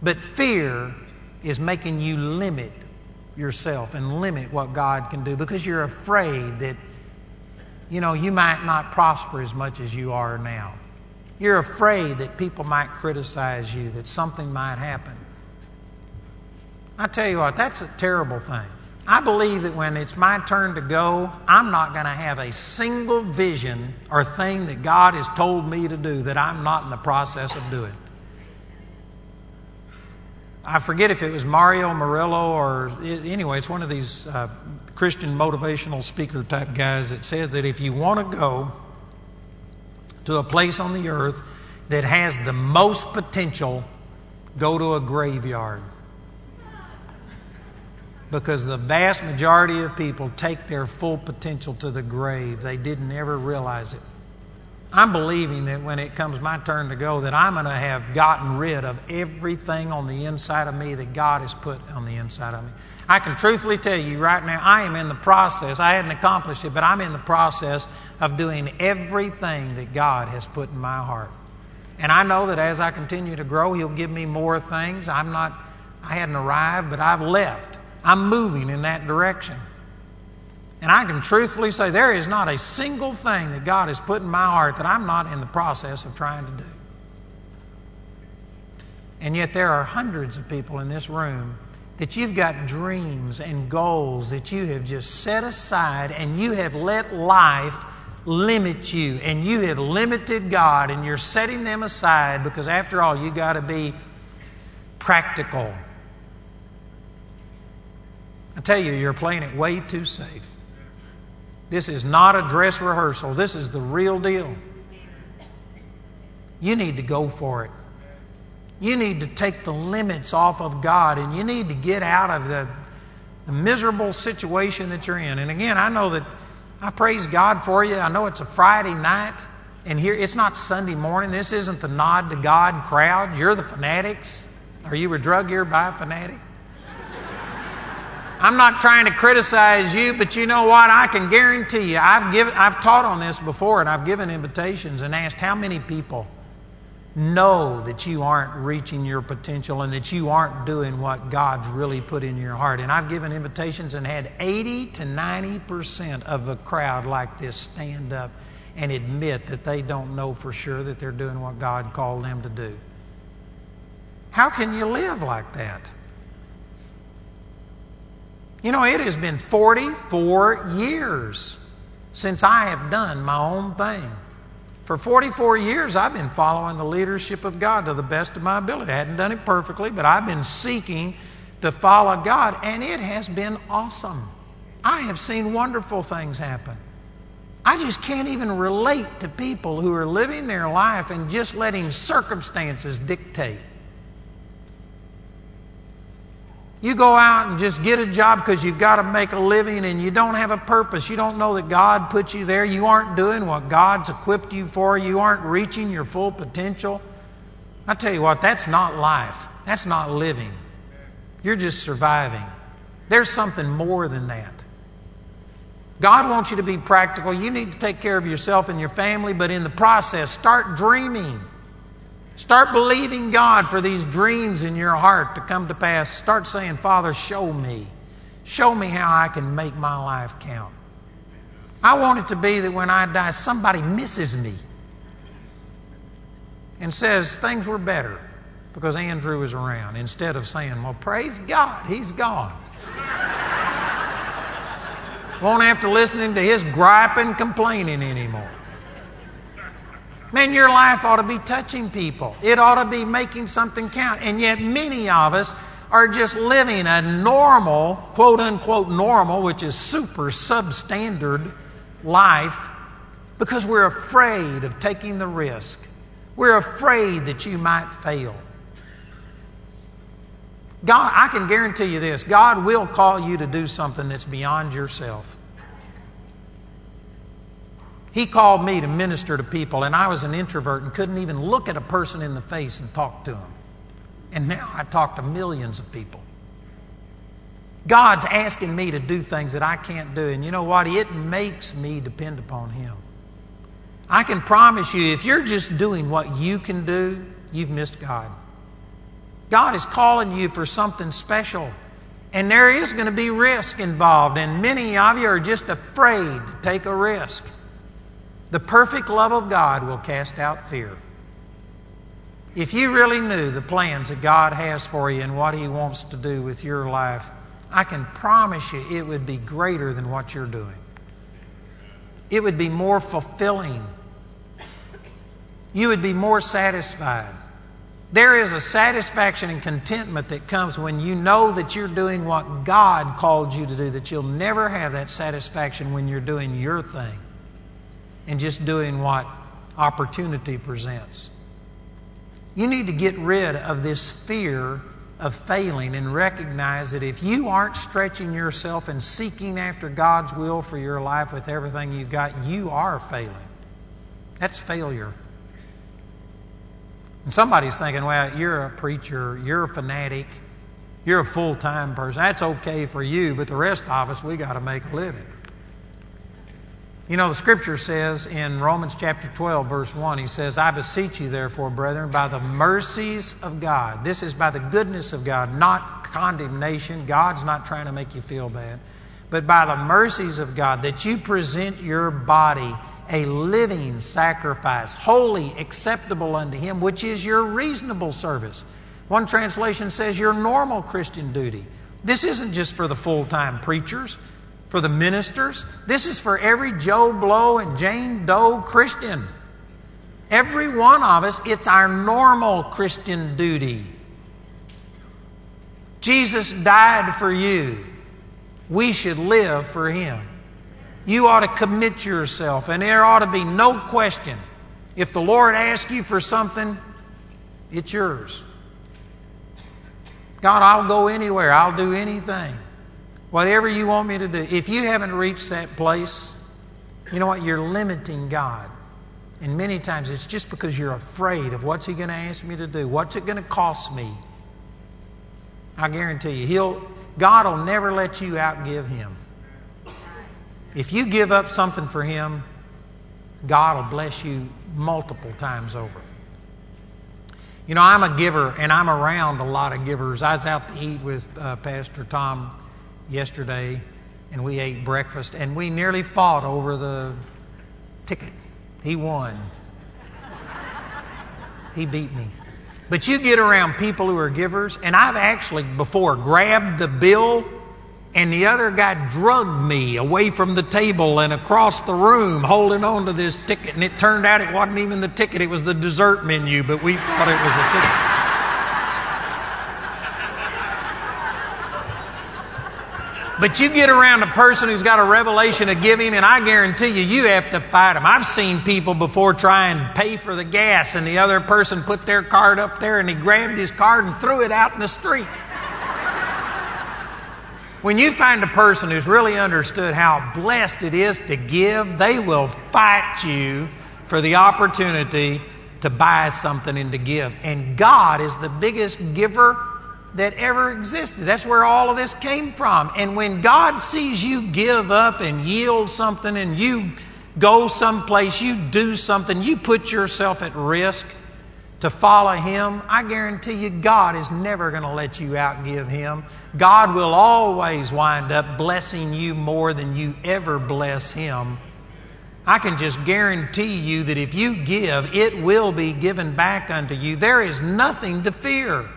Speaker 1: But fear is making you limit yourself and limit what God can do because you're afraid that, you know, you might not prosper as much as you are now. You're afraid that people might criticize you, that something might happen. I tell you what, that's a terrible thing. I believe that when it's my turn to go, I'm not going to have a single vision or thing that God has told me to do that I'm not in the process of doing. I forget if it was Mario Murillo or anyway, it's one of these uh, Christian motivational speaker type guys that says that if you want to go to a place on the earth that has the most potential, go to a graveyard because the vast majority of people take their full potential to the grave. They didn't ever realize it. I'm believing that when it comes my turn to go, that I'm going to have gotten rid of everything on the inside of me that God has put on the inside of me. I can truthfully tell you right now, I am in the process. I hadn't accomplished it, but I'm in the process of doing everything that God has put in my heart. And I know that as I continue to grow, He'll give me more things. I'm not, I hadn't arrived, but I've left. I'm moving in that direction. And I can truthfully say there is not a single thing that God has put in my heart that I'm not in the process of trying to do. And yet there are hundreds of people in this room that you've got dreams and goals that you have just set aside and you have let life limit you and you have limited God and you're setting them aside because after all you got to be practical I tell you, you're playing it way too safe. This is not a dress rehearsal. This is the real deal. You need to go for it. You need to take the limits off of God and you need to get out of the, the miserable situation that you're in. And again, I know that I praise God for you. I know it's a Friday night and here it's not Sunday morning. This isn't the nod to God crowd. You're the fanatics. Are you a drug here by a fanatic? I'm not trying to criticize you, but you know what? I can guarantee you, I've, given, I've taught on this before and I've given invitations and asked how many people know that you aren't reaching your potential and that you aren't doing what God's really put in your heart. And I've given invitations and had 80 to 90% of a crowd like this stand up and admit that they don't know for sure that they're doing what God called them to do. How can you live like that? You know, it has been 44 years since I have done my own thing. For 44 years, I've been following the leadership of God to the best of my ability. I hadn't done it perfectly, but I've been seeking to follow God, and it has been awesome. I have seen wonderful things happen. I just can't even relate to people who are living their life and just letting circumstances dictate. You go out and just get a job because you've got to make a living and you don't have a purpose. You don't know that God put you there. You aren't doing what God's equipped you for. You aren't reaching your full potential. I tell you what, that's not life. That's not living. You're just surviving. There's something more than that. God wants you to be practical. You need to take care of yourself and your family, but in the process, start dreaming. Start believing God for these dreams in your heart to come to pass. Start saying, Father, show me. Show me how I can make my life count. I want it to be that when I die, somebody misses me and says things were better because Andrew was around instead of saying, Well, praise God, he's gone. Won't have to listen to his griping, complaining anymore. Man, your life ought to be touching people. It ought to be making something count. And yet, many of us are just living a normal, quote unquote normal, which is super substandard life because we're afraid of taking the risk. We're afraid that you might fail. God, I can guarantee you this God will call you to do something that's beyond yourself. He called me to minister to people, and I was an introvert and couldn't even look at a person in the face and talk to them. And now I talk to millions of people. God's asking me to do things that I can't do, and you know what? It makes me depend upon Him. I can promise you, if you're just doing what you can do, you've missed God. God is calling you for something special. And there is going to be risk involved, and many of you are just afraid to take a risk. The perfect love of God will cast out fear. If you really knew the plans that God has for you and what He wants to do with your life, I can promise you it would be greater than what you're doing. It would be more fulfilling. You would be more satisfied. There is a satisfaction and contentment that comes when you know that you're doing what God called you to do, that you'll never have that satisfaction when you're doing your thing and just doing what opportunity presents. You need to get rid of this fear of failing and recognize that if you aren't stretching yourself and seeking after God's will for your life with everything you've got, you are failing. That's failure. And somebody's thinking, well, you're a preacher, you're a fanatic, you're a full time person. That's okay for you, but the rest of us, we got to make a living. You know, the scripture says in Romans chapter 12, verse 1, he says, I beseech you, therefore, brethren, by the mercies of God. This is by the goodness of God, not condemnation. God's not trying to make you feel bad. But by the mercies of God, that you present your body a living sacrifice, holy, acceptable unto Him, which is your reasonable service. One translation says your normal Christian duty. This isn't just for the full time preachers for the ministers. This is for every Joe Blow and Jane Doe Christian. Every one of us, it's our normal Christian duty. Jesus died for you. We should live for Him. You ought to commit yourself, and there ought to be no question. If the Lord asks you for something, it's yours. God, I'll go anywhere. I'll do anything. Whatever you want me to do. If you haven't reached that place, you know what? You're limiting God. And many times it's just because you're afraid of what's He going to ask me to do? What's it going to cost me? I guarantee you, He'll, God will never let you outgive Him. If you give up something for Him, God will bless you multiple times over. You know, I'm a giver, and I'm around a lot of givers. I was out to eat with uh, Pastor Tom yesterday, and we ate breakfast, and we nearly fought over the ticket. He won. He beat me. But you get around people who are givers, and I've actually before grabbed the bill and the other guy drugged me away from the table and across the room holding on to this ticket. And it turned out it wasn't even the ticket, it was the dessert menu, but we thought it was a ticket. But you get around a person who's got a revelation of giving, and I guarantee you, you have to fight them. I've seen people before try and pay for the gas, and the other person put their card up there, and he grabbed his card and threw it out in the street. When you find a person who's really understood how blessed it is to give, they will fight you for the opportunity to buy something and to give. And God is the biggest giver that ever existed. That's where all of this came from. And when God sees you give up and yield something and you go someplace, you do something, you put yourself at risk to follow Him, I guarantee you God is never going to let you outgive Him. God will always wind up blessing you more than you ever bless Him. I can just guarantee you that if you give, it will be given back unto you. There is nothing to fear.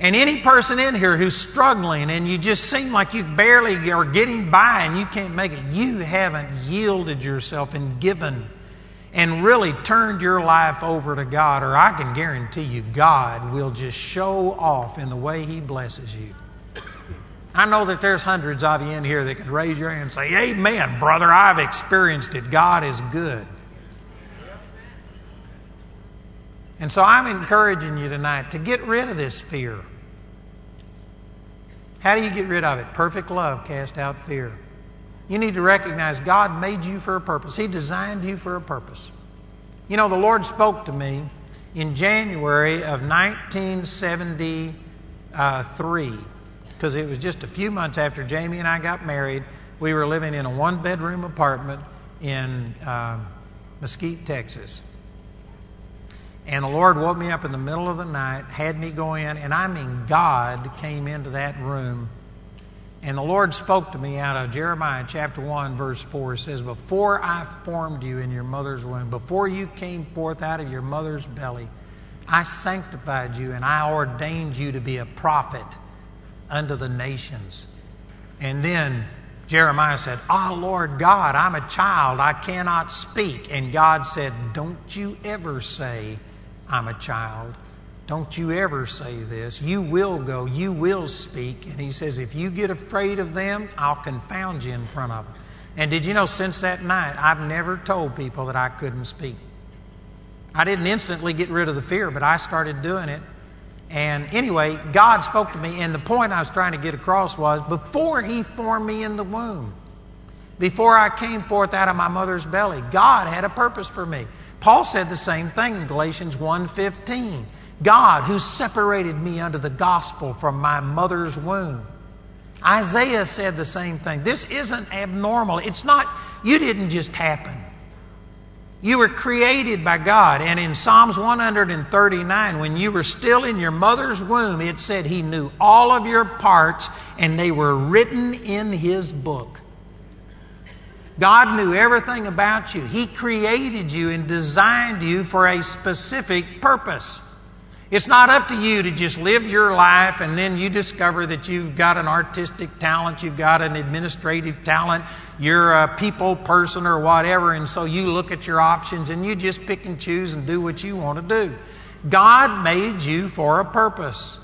Speaker 1: And any person in here who's struggling and you just seem like you barely are getting by and you can't make it, you haven't yielded yourself and given and really turned your life over to God, or I can guarantee you, God will just show off in the way He blesses you. I know that there's hundreds of you in here that could raise your hand and say, Amen, brother, I've experienced it. God is good. And so I'm encouraging you tonight to get rid of this fear. How do you get rid of it? Perfect love cast out fear. You need to recognize God made you for a purpose. He designed you for a purpose. You know, the Lord spoke to me in January of 1973 because it was just a few months after Jamie and I got married. We were living in a one bedroom apartment in uh, Mesquite, Texas. And the Lord woke me up in the middle of the night, had me go in, and I mean, God came into that room and the Lord spoke to me out of Jeremiah chapter 1, verse 4. It says, Before I formed you in your mother's womb, before you came forth out of your mother's belly, I sanctified you and I ordained you to be a prophet unto the nations. And then Jeremiah said, Ah, oh, Lord God, I'm a child. I cannot speak. And God said, Don't you ever say, I'm a child. Don't you ever say this. You will go, you will speak. And he says, if you get afraid of them, I'll confound you in front of them. And did you know, since that night, I've never told people that I couldn't speak. I didn't instantly get rid of the fear, but I started doing it. And anyway, God spoke to me, and the point I was trying to get across was before He formed me in the womb, before I came forth out of my mother's belly, God had a purpose for me. Paul said the same thing in Galatians 1:15. God who separated me under the gospel from my mother's womb. Isaiah said the same thing. This isn't abnormal. It's not, you didn't just happen. You were created by God. And in Psalms 139, when you were still in your mother's womb, it said He knew all of your parts and they were written in His book. God knew everything about you. He created you and designed you for a specific purpose. It's not up to you to just live your life and then you discover that you've got an artistic talent, you've got an administrative talent, you're a people person or whatever, and so you look at your options and you just pick and choose and do what you want to do. God made you for a purpose.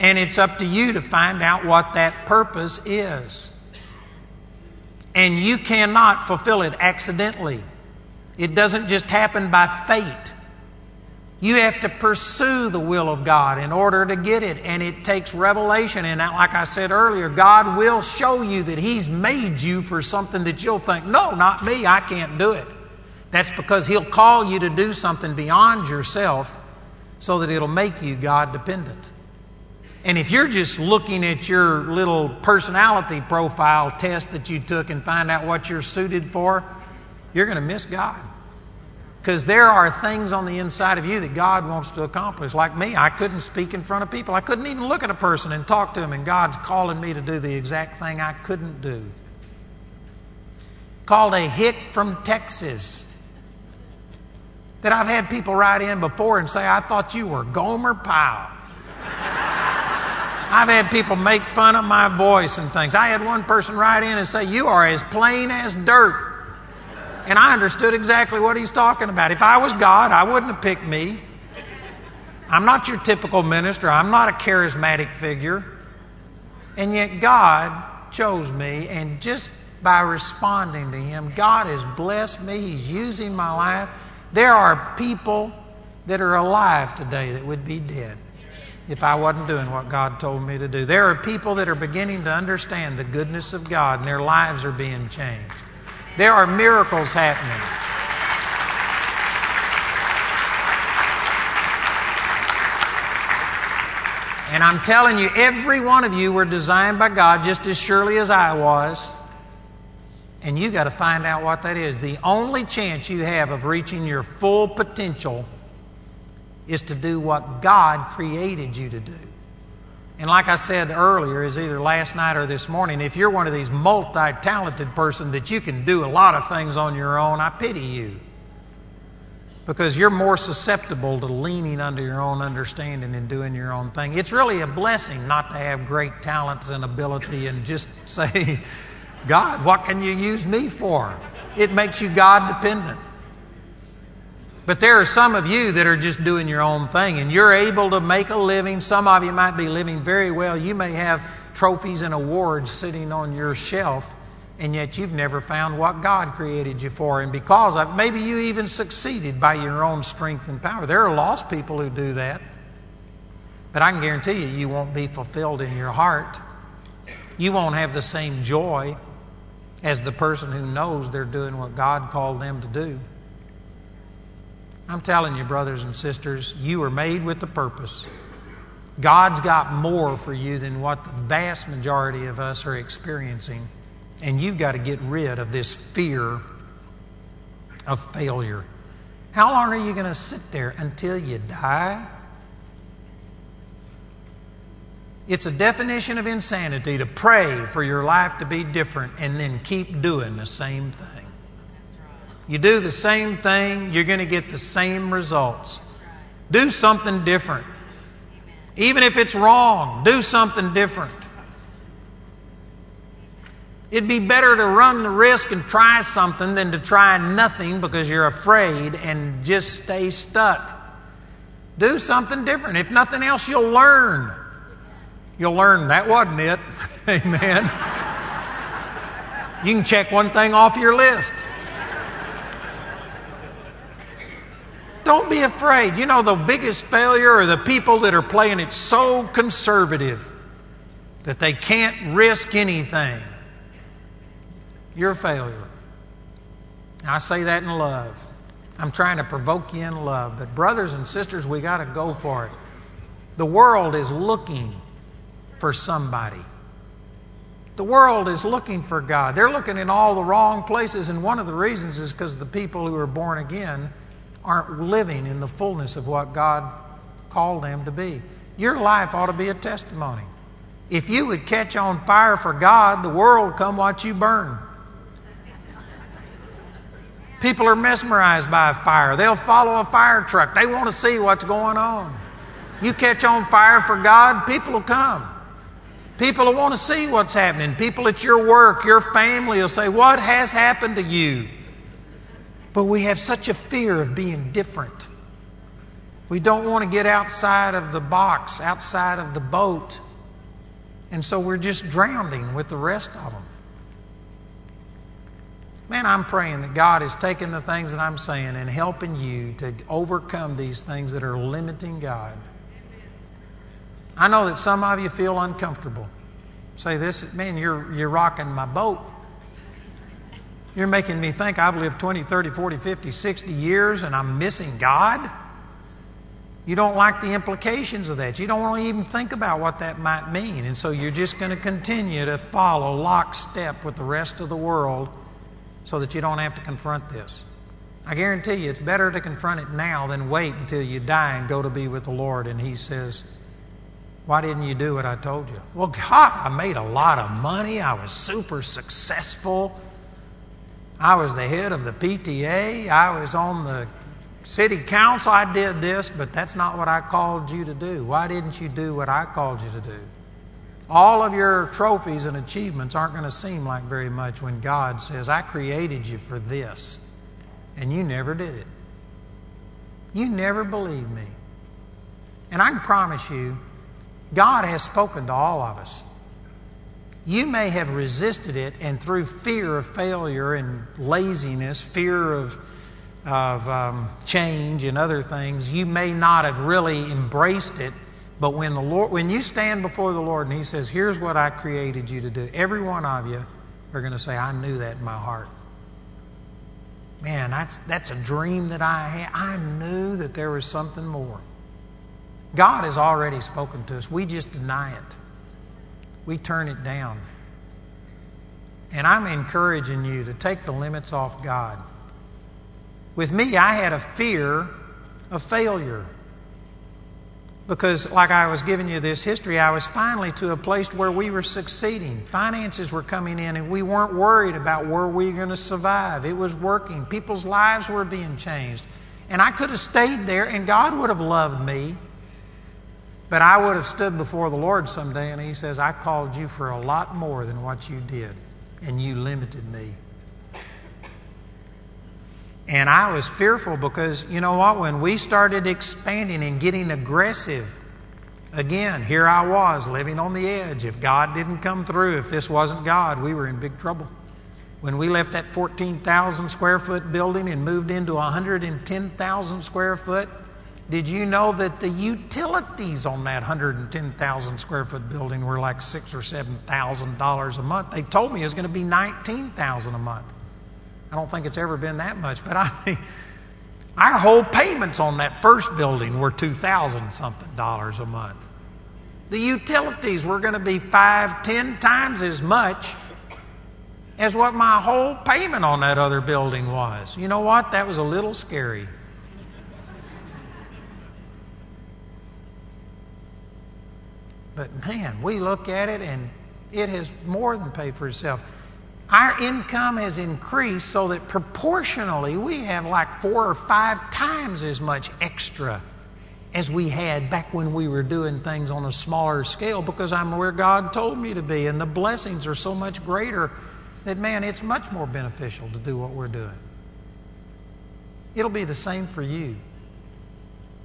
Speaker 1: And it's up to you to find out what that purpose is. And you cannot fulfill it accidentally. It doesn't just happen by fate. You have to pursue the will of God in order to get it, and it takes revelation. And like I said earlier, God will show you that He's made you for something that you'll think, no, not me, I can't do it. That's because He'll call you to do something beyond yourself so that it'll make you God dependent. And if you're just looking at your little personality profile test that you took and find out what you're suited for, you're going to miss God. Because there are things on the inside of you that God wants to accomplish. Like me, I couldn't speak in front of people. I couldn't even look at a person and talk to them, and God's calling me to do the exact thing I couldn't do. Called a hick from Texas. That I've had people write in before and say, I thought you were Gomer Pyle. I've had people make fun of my voice and things. I had one person write in and say, You are as plain as dirt. And I understood exactly what he's talking about. If I was God, I wouldn't have picked me. I'm not your typical minister, I'm not a charismatic figure. And yet God chose me, and just by responding to Him, God has blessed me. He's using my life. There are people that are alive today that would be dead if I wasn't doing what God told me to do. There are people that are beginning to understand the goodness of God, and their lives are being changed. There are miracles happening. And I'm telling you, every one of you were designed by God just as surely as I was. And you got to find out what that is. The only chance you have of reaching your full potential is to do what God created you to do. And like I said earlier, is either last night or this morning, if you're one of these multi talented person that you can do a lot of things on your own, I pity you. Because you're more susceptible to leaning under your own understanding and doing your own thing. It's really a blessing not to have great talents and ability and just say, God, what can you use me for? It makes you God dependent. But there are some of you that are just doing your own thing and you're able to make a living. Some of you might be living very well. You may have trophies and awards sitting on your shelf, and yet you've never found what God created you for. And because of maybe you even succeeded by your own strength and power. There are lost people who do that. But I can guarantee you, you won't be fulfilled in your heart. You won't have the same joy as the person who knows they're doing what God called them to do. I'm telling you, brothers and sisters, you are made with a purpose. God's got more for you than what the vast majority of us are experiencing. And you've got to get rid of this fear of failure. How long are you going to sit there until you die? It's a definition of insanity to pray for your life to be different and then keep doing the same thing. You do the same thing, you're going to get the same results. Do something different. Even if it's wrong, do something different. It'd be better to run the risk and try something than to try nothing because you're afraid and just stay stuck. Do something different. If nothing else, you'll learn. You'll learn that wasn't it. Amen. You can check one thing off your list. Don't be afraid. You know, the biggest failure are the people that are playing it so conservative that they can't risk anything. You're a failure. I say that in love. I'm trying to provoke you in love. But, brothers and sisters, we got to go for it. The world is looking for somebody. The world is looking for God. They're looking in all the wrong places, and one of the reasons is because the people who are born again aren't living in the fullness of what God called them to be. Your life ought to be a testimony. If you would catch on fire for God, the world come watch you burn. People are mesmerized by a fire. They'll follow a fire truck. They want to see what's going on. You catch on fire for God, people will come. People will want to see what's happening. People at your work, your family will say, What has happened to you? But we have such a fear of being different. We don't want to get outside of the box, outside of the boat. And so we're just drowning with the rest of them. Man, I'm praying that God is taking the things that I'm saying and helping you to overcome these things that are limiting God. I know that some of you feel uncomfortable. Say this, man, you're, you're rocking my boat. You're making me think I've lived 20, 30, 40, 50, 60 years and I'm missing God. You don't like the implications of that. You don't want to even think about what that might mean. And so you're just going to continue to follow lockstep with the rest of the world so that you don't have to confront this. I guarantee you, it's better to confront it now than wait until you die and go to be with the Lord. And He says, Why didn't you do what I told you? Well, God, I made a lot of money. I was super successful. I was the head of the PTA. I was on the city council. I did this, but that's not what I called you to do. Why didn't you do what I called you to do? all of your trophies and achievements aren't going to seem like very much when God says, I created you for this, and you never did it. You never believed me. And I can promise you, God has spoken to all of us. You may have resisted it, and through fear of failure and laziness, fear of, of um, change and other things, you may not have really embraced it but when the Lord, when you stand before the Lord and He says, "Here's what I created you to do," every one of you are going to say, "I knew that in my heart." Man, that's that's a dream that I had. I knew that there was something more. God has already spoken to us. We just deny it. We turn it down. And I'm encouraging you to take the limits off God. With me, I had a fear of failure because, like I was giving you this history, I was finally to a place where we were succeeding. Finances were coming in, and we weren't worried about where we were going to survive. It was working. People's lives were being changed. And I could have stayed there, and God would have loved me. But I would have stood before the Lord someday, and He says, I called you for a lot more than what you did, and you limited me. And I was fearful because, you know what, when we started expanding and getting aggressive, again, here I was living on the edge. If God didn't come through, if this wasn't God, we were in big trouble. When we left that 14,000 square foot building and moved into 110,000 square foot, did you know that the utilities on that 110,000 square foot building were like six or seven thousand dollars a month? They told me it was going to be 19,000 a month. I don't think it's ever been that much, but I mean, our whole payments on that first building were two thousand something dollars a month. The utilities were going to be five, ten times as much as what my whole payment on that other building was. You know what? That was a little scary. But man, we look at it and it has more than paid for itself our income has increased so that proportionally we have like four or five times as much extra as we had back when we were doing things on a smaller scale because I'm where God told me to be. And the blessings are so much greater that, man, it's much more beneficial to do what we're doing. It'll be the same for you.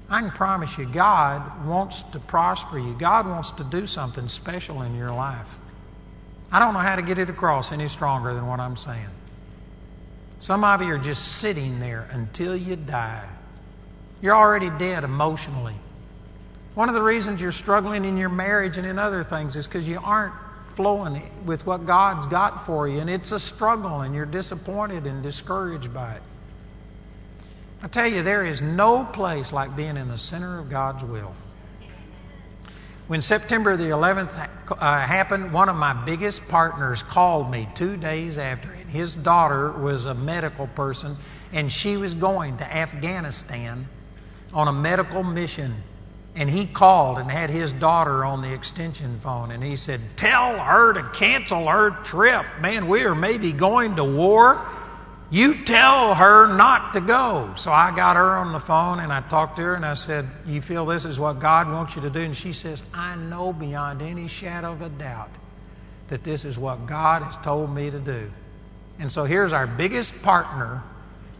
Speaker 1: I can promise you, God wants to prosper you. God wants to do something special in your life. I don't know how to get it across any stronger than what I'm saying. Some of you are just sitting there until you die. You're already dead emotionally. One of the reasons you're struggling in your marriage and in other things is because you aren't flowing with what God's got for you, and it's a struggle, and you're disappointed and discouraged by it. I tell you, there is no place like being in the center of God's will. When September the 11th uh, happened, one of my biggest partners called me two days after. And his daughter was a medical person, and she was going to Afghanistan on a medical mission. And he called and had his daughter on the extension phone, and he said, Tell her to cancel her trip. Man, we are maybe going to war you tell her not to go. So I got her on the phone and I talked to her and I said, You feel this is what God wants you to do? And she says, I know beyond any shadow of a doubt that this is what God has told me to do. And so here's our biggest partner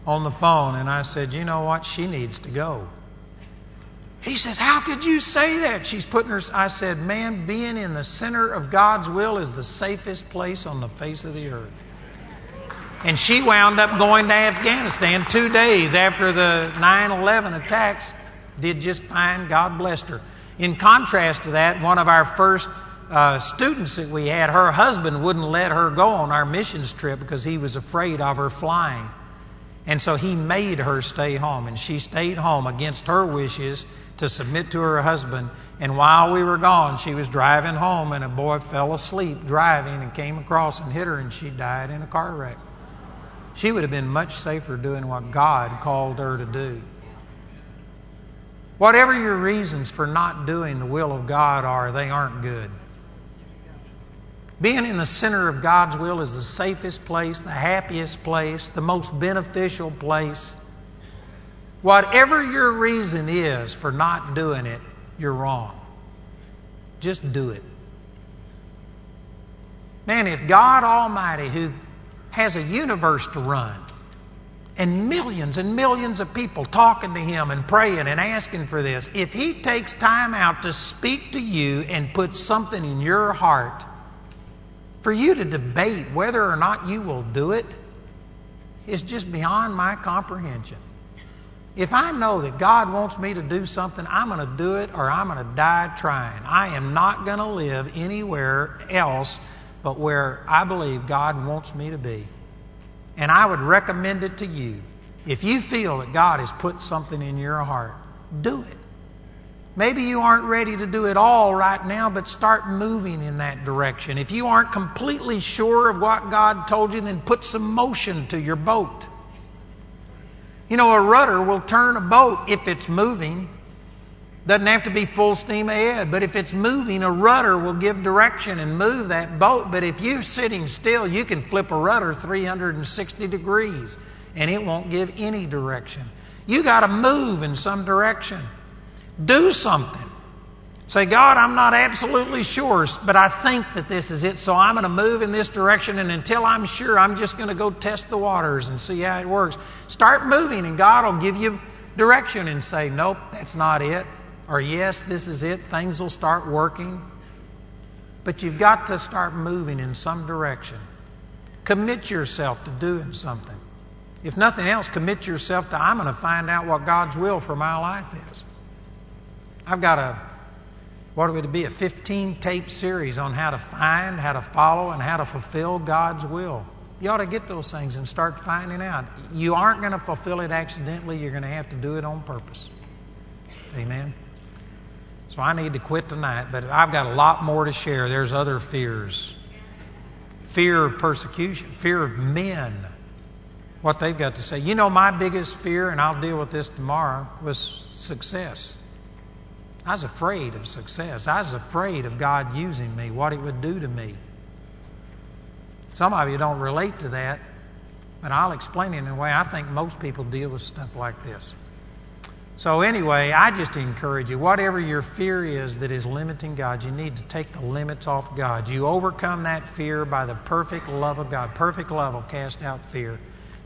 Speaker 1: on the phone. And I said, You know what? She needs to go. He says, How could you say that? She's putting her. I said, Man, being in the center of God's will is the safest place on the face of the earth. And she wound up going to Afghanistan two days after the 9 11 attacks. Did just fine. God blessed her. In contrast to that, one of our first uh, students that we had, her husband wouldn't let her go on our missions trip because he was afraid of her flying. And so he made her stay home. And she stayed home against her wishes to submit to her husband. And while we were gone, she was driving home, and a boy fell asleep driving and came across and hit her, and she died in a car wreck. She would have been much safer doing what God called her to do. Whatever your reasons for not doing the will of God are, they aren't good. Being in the center of God's will is the safest place, the happiest place, the most beneficial place. Whatever your reason is for not doing it, you're wrong. Just do it. Man, if God Almighty, who has a universe to run and millions and millions of people talking to him and praying and asking for this, if he takes time out to speak to you and put something in your heart for you to debate whether or not you will do it, it, is just beyond my comprehension. If I know that God wants me to do something, I'm going to do it or I'm going to die trying. I am not going to live anywhere else but where I believe God wants me to be. And I would recommend it to you. If you feel that God has put something in your heart, do it. Maybe you aren't ready to do it all right now, but start moving in that direction. If you aren't completely sure of what God told you, then put some motion to your boat. You know, a rudder will turn a boat if it's moving. Doesn't have to be full steam ahead, but if it's moving, a rudder will give direction and move that boat. But if you're sitting still, you can flip a rudder 360 degrees and it won't give any direction. You got to move in some direction. Do something. Say, God, I'm not absolutely sure, but I think that this is it, so I'm going to move in this direction, and until I'm sure, I'm just going to go test the waters and see how it works. Start moving, and God will give you direction and say, Nope, that's not it or yes, this is it, things will start working. But you've got to start moving in some direction. Commit yourself to doing something. If nothing else, commit yourself to I'm going to find out what God's will for my life is. I've got a, what would it be, a 15 tape series on how to find, how to follow, and how to fulfill God's will. You ought to get those things and start finding out. You aren't going to fulfill it accidentally, you're going to have to do it on purpose. Amen. So I need to quit tonight, but I've got a lot more to share. There's other fears fear of persecution, fear of men, what they've got to say. You know, my biggest fear, and I'll deal with this tomorrow, was success. I was afraid of success. I was afraid of God using me, what it would do to me. Some of you don't relate to that, but I'll explain it in a way I think most people deal with stuff like this. So, anyway, I just encourage you, whatever your fear is that is limiting God, you need to take the limits off God. You overcome that fear by the perfect love of God. Perfect love will cast out fear.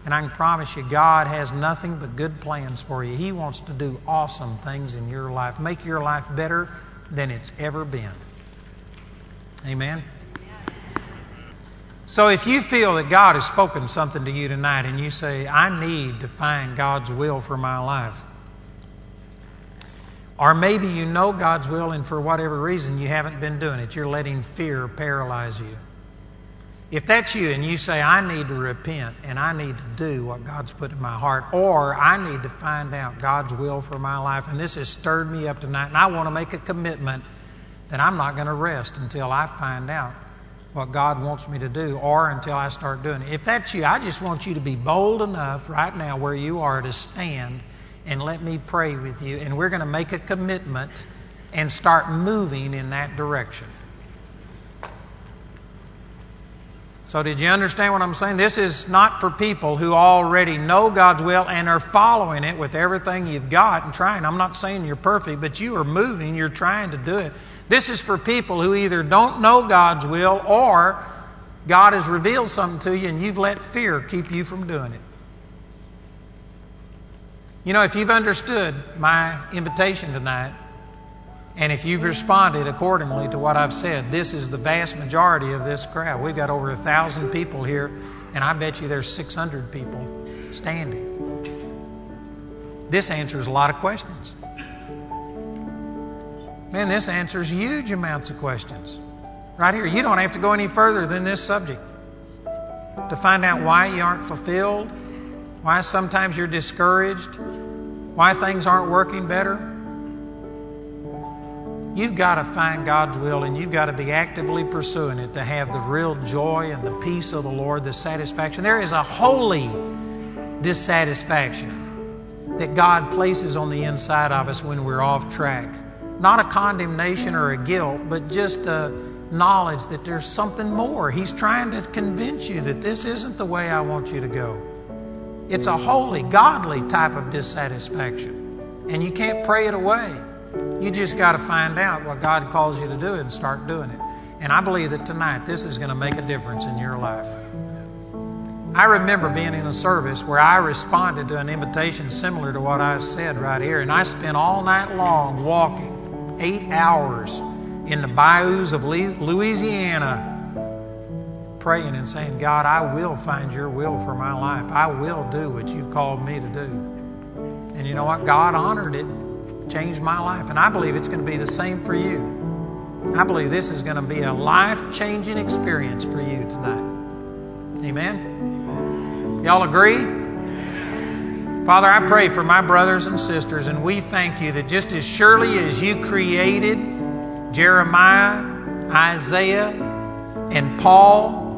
Speaker 1: And I can promise you, God has nothing but good plans for you. He wants to do awesome things in your life, make your life better than it's ever been. Amen? So if you feel that God has spoken something to you tonight and you say, I need to find God's will for my life, or maybe you know God's will and for whatever reason you haven't been doing it. You're letting fear paralyze you. If that's you and you say, I need to repent and I need to do what God's put in my heart, or I need to find out God's will for my life, and this has stirred me up tonight, and I want to make a commitment that I'm not going to rest until I find out what God wants me to do or until I start doing it. If that's you, I just want you to be bold enough right now where you are to stand and let me pray with you. And we're going to make a commitment and start moving in that direction. So, did you understand what I'm saying? This is not for people who already know God's will and are following it with everything you've got and trying. I'm not saying you're perfect, but you are moving, you're trying to do it. This is for people who either don't know God's will or God has revealed something to you and you've let fear keep you from doing it. You know, if you've understood my invitation tonight, and if you've responded accordingly to what I've said, this is the vast majority of this crowd. We've got over a thousand people here, and I bet you there's 600 people standing. This answers a lot of questions. Man, this answers huge amounts of questions. Right here. You don't have to go any further than this subject to find out why you aren't fulfilled, why sometimes you're discouraged, why things aren't working better. You've got to find God's will and you've got to be actively pursuing it to have the real joy and the peace of the Lord, the satisfaction. There is a holy dissatisfaction that God places on the inside of us when we're off track not a condemnation or a guilt, but just a knowledge that there's something more. He's trying to convince you that this isn't the way I want you to go. It's a holy, godly type of dissatisfaction. And you can't pray it away. You just got to find out what God calls you to do and start doing it. And I believe that tonight this is going to make a difference in your life. I remember being in a service where I responded to an invitation similar to what I said right here, and I spent all night long walking eight hours in the bayous of Louisiana praying and saying, God, I will find your will for my life. I will do what you called me to do. And you know what? God honored it, changed my life. And I believe it's going to be the same for you. I believe this is going to be a life changing experience for you tonight. Amen? Y'all agree? Father, I pray for my brothers and sisters, and we thank you that just as surely as you created Jeremiah, Isaiah, and Paul,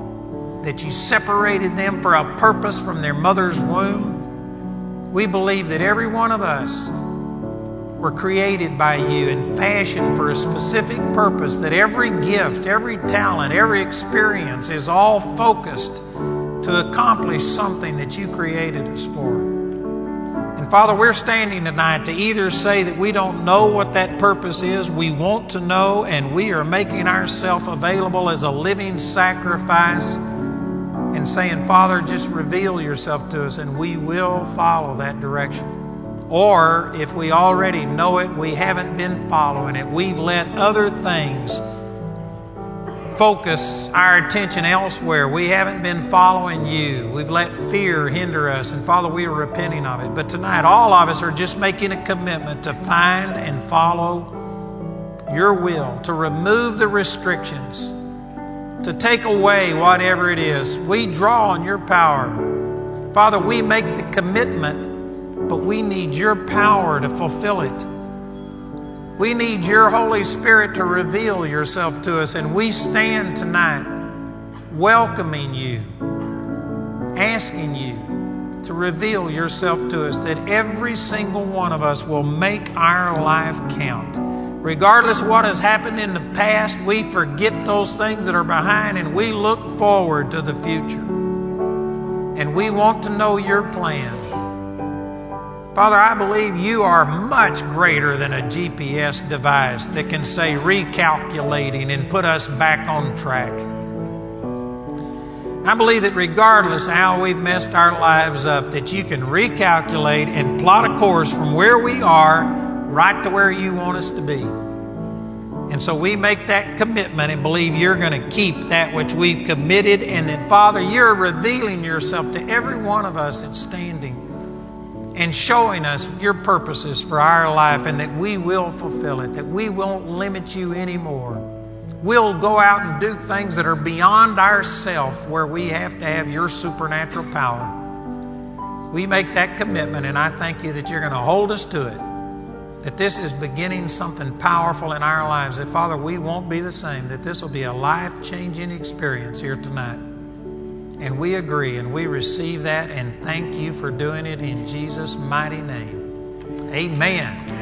Speaker 1: that you separated them for a purpose from their mother's womb, we believe that every one of us were created by you and fashioned for a specific purpose, that every gift, every talent, every experience is all focused to accomplish something that you created us for. And Father, we're standing tonight to either say that we don't know what that purpose is, we want to know, and we are making ourselves available as a living sacrifice and saying, Father, just reveal yourself to us and we will follow that direction. Or if we already know it, we haven't been following it, we've let other things focus our attention elsewhere. We haven't been following you. We've let fear hinder us. And Father, we are repenting of it. But tonight, all of us are just making a commitment to find and follow your will, to remove the restrictions, to take away whatever it is. We draw on your power. Father, we make the commitment, but we need your power to fulfill it. We need your Holy Spirit to reveal yourself to us, and we stand tonight welcoming you, asking you to reveal yourself to us, that every single one of us will make our life count. Regardless of what has happened in the past, we forget those things that are behind and we look forward to the future. And we want to know your plan. Father, I believe you are much greater than a GPS device that can say recalculating and put us back on track. I believe that regardless how we've messed our lives up, that you can recalculate and plot a course from where we are right to where you want us to be. And so we make that commitment and believe you're going to keep that which we've committed, and that, Father, you're revealing yourself to every one of us that's standing and showing us your purposes for our life and that we will fulfill it, that we won't limit you anymore. We'll go out and do things that are beyond ourself where we have to have your supernatural power. We make that commitment, and I thank you that you're going to hold us to it. That this is beginning something powerful in our lives. That, Father, we won't be the same. That this will be a life changing experience here tonight. And we agree and we receive that and thank you for doing it in Jesus' mighty name. Amen.